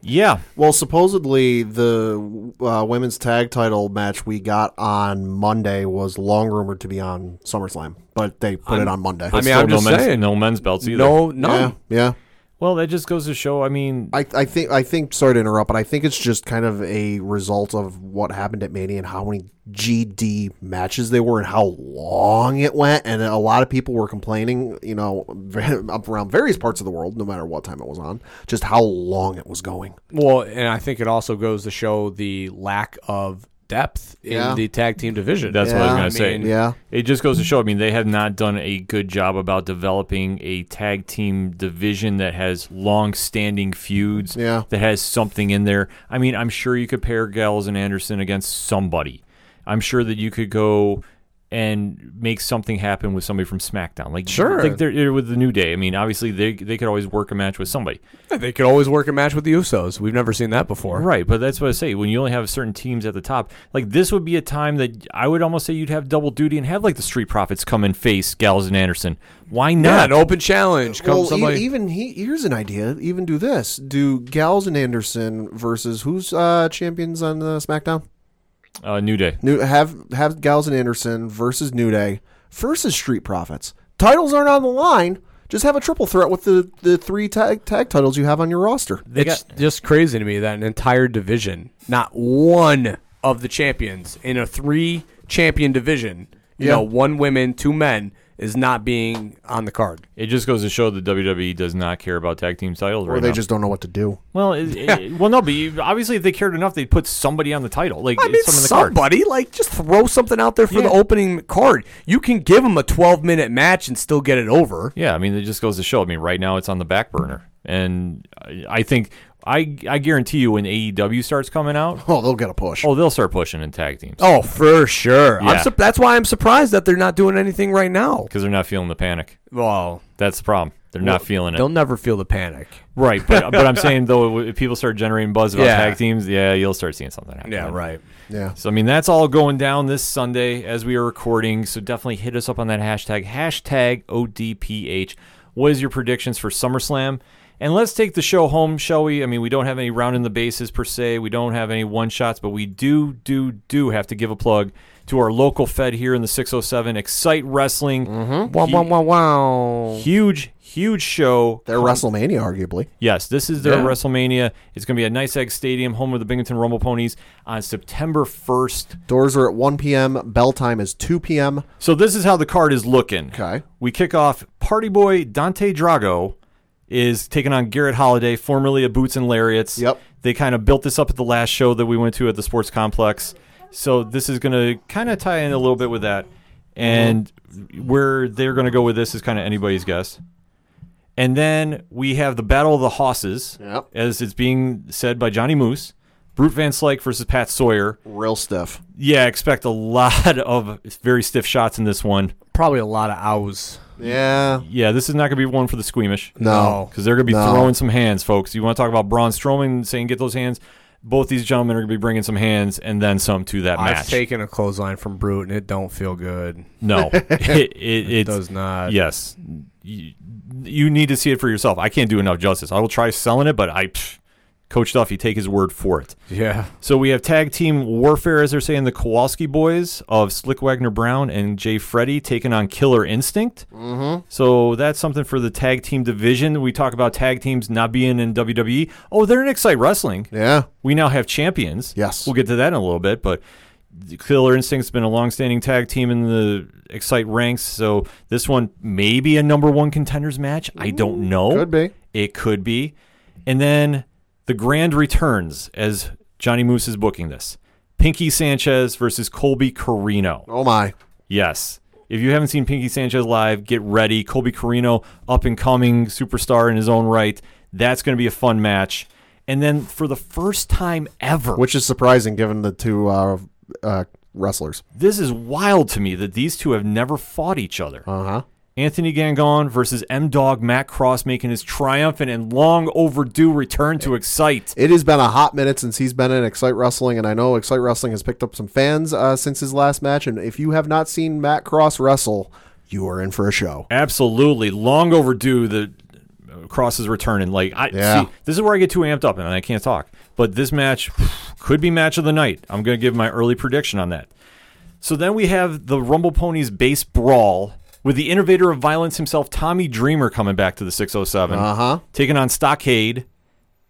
Yeah, Well, supposedly the uh, women's tag title match we got on Monday was long rumored to be on SummerSlam, but they put it on Monday. I mean, I'm just no men's, saying. no men's belts either. No, no. yeah, yeah. Well, that just goes to show. I mean, I, I think I think sorry to interrupt, but I think it's just kind of a result of what happened at Mania and how many GD matches they were and how long it went. And a lot of people were complaining, you know, up around various parts of the world, no matter what time it was on, just how long it was going. Well, and I think it also goes to show the lack of depth Yeah. in the tag team division. That's what I was Yeah. gonna say. mean, Yeah, It just goes to show. I mean, they have not done a good job about developing a tag team division that has long-standing feuds. Yeah. that has something in there. I mean, I'm sure you could pair Gallows and Anderson against somebody. I'm sure that you could go and make something happen with somebody from SmackDown. Like Sure. like they're, they're with the New Day. I mean, obviously they they could always work a match with somebody. They could always work a match with the Usos. We've never seen that before. Right, but that's what I say. When you only have certain teams at the top, like this would be a time that I would almost say you'd have double duty and have like the Street Profits come and face Gallows and Anderson. Why Yeah, not? an open challenge. Come well, e- somebody. even he, here's an idea. Even do this: do Gallows and Anderson versus who's uh, champions on uh, SmackDown? Uh, New Day. New have have Gallows and Anderson versus New Day versus Street Profits. Titles aren't on the line. Just have a triple threat with the, the three tag tag titles you have on your roster. it's just crazy to me that an entire division, not one of the champions in a three champion division, you Yeah. know, one women, two men, is not being on the card. It just goes to show that WWE does not care about tag team titles Or right they now. just don't know what to do. well, it, it- well, no, but you, obviously if they cared enough, they'd put somebody on the title, like I mean, some in the card. somebody like just throw something out there for the opening card. You can give them a 12 minute match and still get it over. Yeah, I mean, it just goes to show. I mean, right now it's on the back burner, and I, I think I I guarantee you when AEW starts coming out, Oh, they'll get a push. oh, they'll start pushing in tag teams. Oh, for sure. Yeah. I'm su- that's why I'm surprised that they're not doing anything right now. because they're not feeling the panic. Well, That's the problem. They're not feeling it. they'll never feel the panic. Right, but but I'm saying though, if people start generating buzz about Yeah. tag teams, yeah, you'll start seeing something happen. Yeah, right. yeah. So I mean, that's all going down this Sunday as we are recording. So definitely hit us up on that hashtag hashtag ODPH. What is your predictions for SummerSlam? And let's take the show home, shall we? I mean, we don't have any round in the bases per se. We don't have any one shots, but we do, do, do have to give a plug to our local Fed here in the 607, Excite Wrestling. Wow, wow, wow, wow. Huge, huge show. They're WrestleMania, arguably. Yes, this is their Yeah. WrestleMania. It's going to be at NYSEG Stadium, home of the Binghamton Rumble Ponies, on September 1st. Doors are at 1 p.m. Bell time is 2 p.m. So this is how the card is looking. Okay. We kick off Party Boy Dante Drago is taking on Garrett Holiday, formerly of Boots and Lariats. Yep. They kind of built this up at the last show that we went to at the Sports Complex. So this is going to kind of tie in a little bit with that. And where they're going to go with this is kind of anybody's guess. And then we have the Battle of the Hosses, Yep. as it's being said by Johnny Moose. Brute Van Slyke versus Pat Sawyer. Real stiff. Yeah, expect a lot of very stiff shots in this one. Probably a lot of ows. Yeah. Yeah, this is not going to be one for the squeamish. No. Because they're going to be No. throwing some hands, folks. You want to talk about Braun Strowman saying get those hands? Both these gentlemen are going to be bringing some hands and then some to that I've match. taken a clothesline from Brute and it don't feel good. no, it, it, It it's, does not. Yes, you, you need to see it for yourself. I can't do enough justice. I will try selling it, but I, pff, Coach Duffy, take his word for it. Yeah. So we have tag team warfare, as they're saying, the Kowalski boys of Slick Wagner Brown and Jay Freddy taking on Killer Instinct. Mm-hmm. So that's something for the tag team division. We talk about tag teams not being in WWE. Oh, they're in Excite Wrestling. Yeah. We now have champions. Yes. We'll get to that in a little bit, but Killer Instinct's been a long-standing tag team in the Excite ranks. So this one may be a number one contenders match. I don't know. Could be. It could be. And then the grand returns as Johnny Moose is booking this. Pinky Sanchez versus Colby Corino. Oh my. Yes. If you haven't seen Pinky Sanchez live, get ready. Colby Corino, up and coming superstar in his own right. That's going to be a fun match. And then for the first time ever, Which is surprising given the two uh, uh, wrestlers. this is wild to me that these two have never fought each other. Uh huh. Anthony Gangone versus M Dog Matt Cross making his triumphant and long overdue return to Excite. It has been a hot minute since he's been in Excite Wrestling, and I know Excite Wrestling has picked up some fans uh, since his last match. And if you have not seen Matt Cross wrestle, you are in for a show. Absolutely, long overdue. The Cross is returning. Like I Yeah. see, this is where I get too amped up and I can't talk. But this match could be match of the night. I'm going to give my early prediction on that. So then we have the Rumble Ponies base brawl with the innovator of violence himself, Tommy Dreamer, coming back to the 607, Uh huh. taking on Stockade.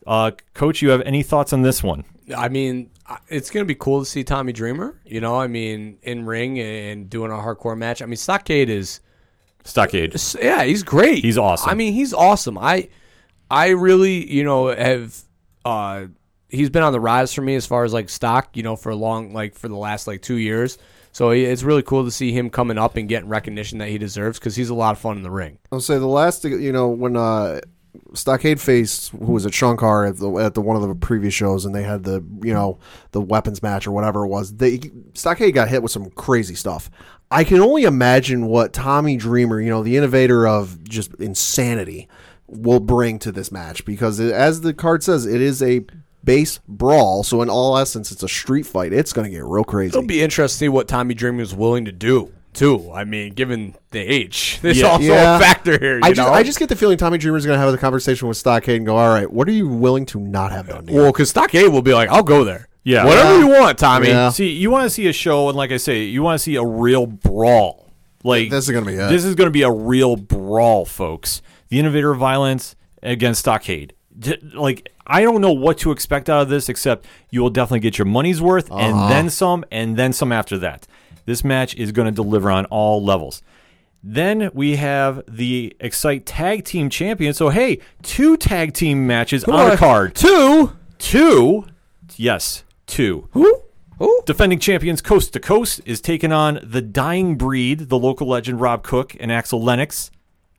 Uh, Coach, you have any thoughts on this one? I mean, it's gonna be cool to see Tommy Dreamer. You know, I mean, in ring and doing a hardcore match. I mean, Stockade is, Stockade. yeah, he's great. He's awesome. I mean, he's awesome. I, I really, you know, have, uh, he's been on the rise for me as far as like stock. You know, for a long, like for the last like two years. So it's really cool to see him coming up and getting recognition that he deserves because he's a lot of fun in the ring. I'll say the last, you know, when uh, Stockade faced who was it, Shankar at the at the one of the previous shows, and they had the you know the weapons match or whatever it was. They Stockade got hit with some crazy stuff. I can only imagine what Tommy Dreamer, you know, the innovator of just insanity, will bring to this match because as the card says, it is a base brawl. So in all essence, it's a street fight. It's going to get real crazy. It'll be interesting to see what Tommy Dreamer is willing to do too. I mean, given the age, there's Yeah. also Yeah. a factor here. You I just, know? I just get the feeling Tommy Dreamer is going to have the conversation with Stockade and go, "All right, what are you willing to not have done?" Well, because Stockade will be like, I'll go there. Yeah. Whatever Yeah. you want, Tommy. Yeah. See, you want to see a show, and like I say, you want to see a real brawl. Like This is gonna be it. This is going to be a real brawl, folks. The innovator of violence against Stockade. Like I don't know what to expect out of this, except you will definitely get your money's worth, Uh-huh. and then some, and then some after that. This match is going to deliver on all levels. Then we have the Excite Tag Team Champion. So hey, two tag team matches on a card. Two. Two, yes, two. Who? Who? Defending champions Coast to Coast is taking on the Dying Breed. The local legend Rob Cook and Axel Lennox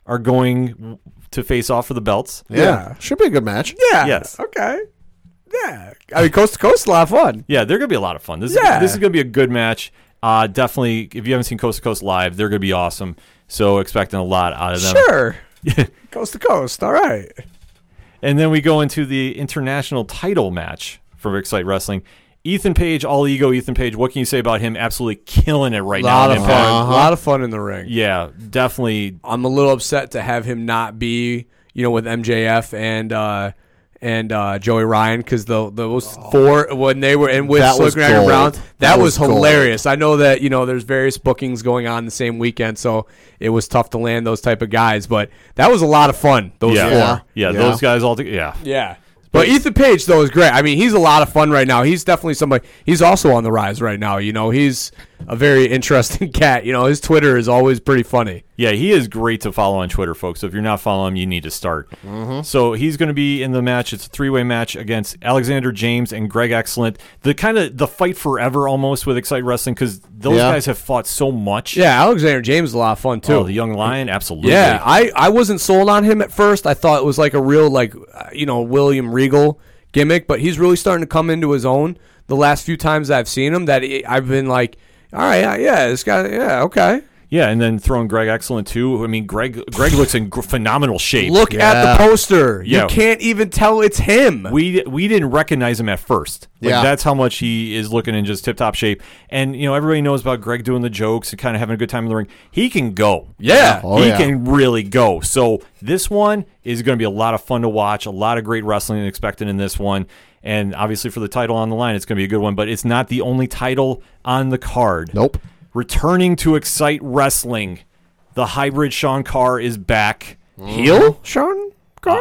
are going to face off for the belts. yeah. should be a good match. Yeah. Yes. Okay. Yeah. I mean, coast to coast, a lot of fun. Yeah, they're going to be a lot of fun. This, Yeah. is, this is going to be a good match. Uh, definitely, if you haven't seen Coast to Coast live, they're going to be awesome. So expecting a lot out of them. Sure. coast to coast. All right. And then we go into the international title match for Excite Wrestling. Ethan Page, all ego. Ethan Page. What can you say about him? Absolutely killing it right A lot now. of in fun. Impact. A lot of fun in the ring. Yeah, definitely. I'm a little upset to have him not be, you know, with MJF and uh and uh, Joey Ryan because the those four when they were in with That was Slick Wagner. Brown, that, That was, was gold. hilarious. I know that you know there's various bookings going on the same weekend, so it was tough to land those type of guys, but that was a lot of fun. Those Yeah. four. yeah, Yeah. those guys all. together. yeah, Yeah. But Ethan Page though is great. I mean, he's a lot of fun right now. He's definitely somebody. He's also on the rise right now. You know, he's a very interesting cat. You know, his Twitter is always pretty funny. Yeah, he is great to follow on Twitter, folks. So if you're not following him, you need to start. So he's going to be in the match. It's a three way match against Alexander James and Greg Excellent. The kind of the fight forever almost with Excite Wrestling because those Yeah. guys have fought so much. Yeah, Alexander James is a lot of fun too. Oh, the young lion, absolutely. Yeah, I, I wasn't sold on him at first. I thought it was like a real like uh, you know William Regal gimmick, but he's really starting to come into his own. The last few times I've seen him, that I've been like, all right, yeah, it's got, yeah, okay. yeah, and then throwing Greg Excellent too. I mean, Greg Greg looks in gr- phenomenal shape. Look at the poster. Yeah. You can't even tell it's him. we we didn't recognize him at first. Like, Yeah. that's how much he is looking in just tip top shape. And you know, everybody knows about Greg doing the jokes and kind of having a good time in the ring. He can go. yeah. Oh, he yeah. can really go. So this one is going to be a lot of fun to watch. A lot of great wrestling expected in this one. And obviously for the title on the line, it's going to be a good one. But it's not the only title on the card. Nope. Returning to Excite Wrestling, the hybrid Sean Carr is back. Mm-hmm. Heel Sean Carr.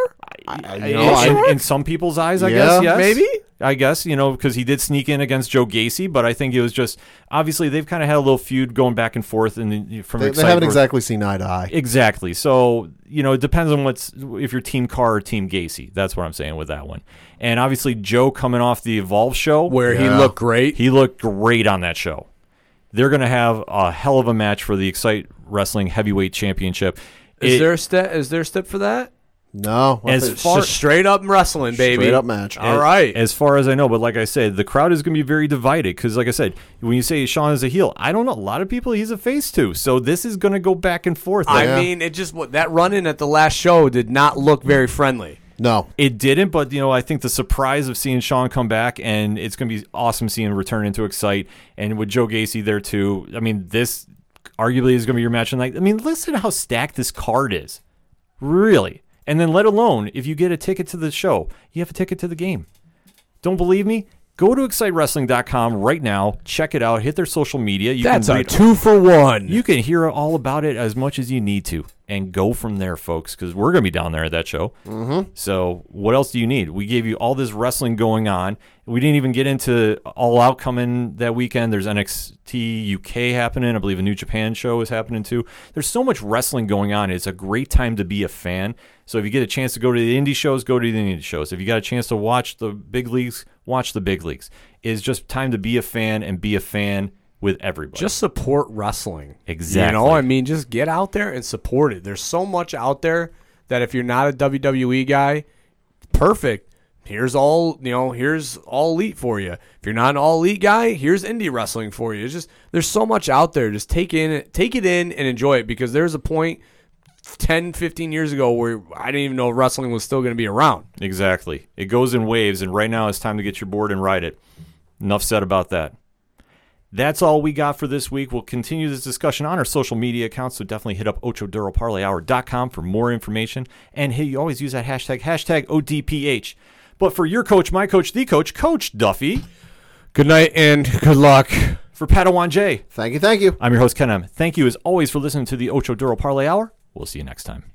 you know, in, in some people's eyes, I Yeah, guess, yes. maybe? I guess, you know, because he did sneak in against Joe Gacy, but I think it was just obviously they've kind of had a little feud going back and forth, and from They, they Excite haven't Wrestling- exactly seen eye to eye. Exactly. So, you know, it depends on what's if you're Team Carr or Team Gacy. That's what I'm saying with that one. And obviously, Joe coming off the Evolve show, Where he looked great. he looked great on that show. They're going to have a hell of a match for the Excite Wrestling Heavyweight Championship. is It- there a step? Is there a step for that? No, As far- straight up wrestling, baby. straight up match. All right. As far as I know, but like I said, the crowd is going to be very divided because, like I said, when you say Sean is a heel, I don't know. A lot of people he's a face too. So this is going to go back and forth. I Yeah. mean, it just that run in at the last show did not look very friendly. No, It didn't, but you know, I think the surprise of seeing Sean come back and it's going to be awesome seeing him return into Excite and with Joe Gacy there too. I mean, this arguably is going to be your match tonight. I mean, listen to how stacked this card is, really. And then, let alone if you get a ticket to the show, you have a ticket to the game. Don't believe me? Go to excitewrestling.com right now. Check it out. Hit their social media. You That's can a two for one. you can hear all about it as much as you need to and go from there, folks, because we're going to be down there at that show. Mm-hmm. So, what else do you need? We gave you all this wrestling going on. We didn't even get into All Out coming that weekend. There's NXT UK happening. I believe a New Japan show is happening too. There's so much wrestling going on. It's a great time to be a fan. So, if you get a chance to go to the indie shows, go to the indie shows. If you got a chance to watch the big leagues, watch the big leagues. It's just time to be a fan and be a fan with everybody. just support wrestling. Exactly. You know, I mean, just get out there and support it. There's so much out there that if you're not a WWE guy, perfect. Here's all you know. Here's all elite for you. If you're not an all elite guy, here's indie wrestling for you. It's just there's so much out there. Just take in, take it in, and enjoy it because there's a point 10, 15 years ago where I didn't even know wrestling was still going to be around. Exactly. It goes in waves, and right now it's time to get your board and ride it. Enough said about that. That's all we got for this week. We'll continue this discussion on our social media accounts, so definitely hit up ochoduroparlayhour.com for more information. And hey, you always use that hashtag, hashtag ODPH. But for your coach, my coach, the coach, Coach Duffy, Good night and good luck. for Padawan J, Thank you, thank you. I'm your host, Ken M. Thank you as always for listening to the Ocho Duro Parlay Hour. We'll see you next time.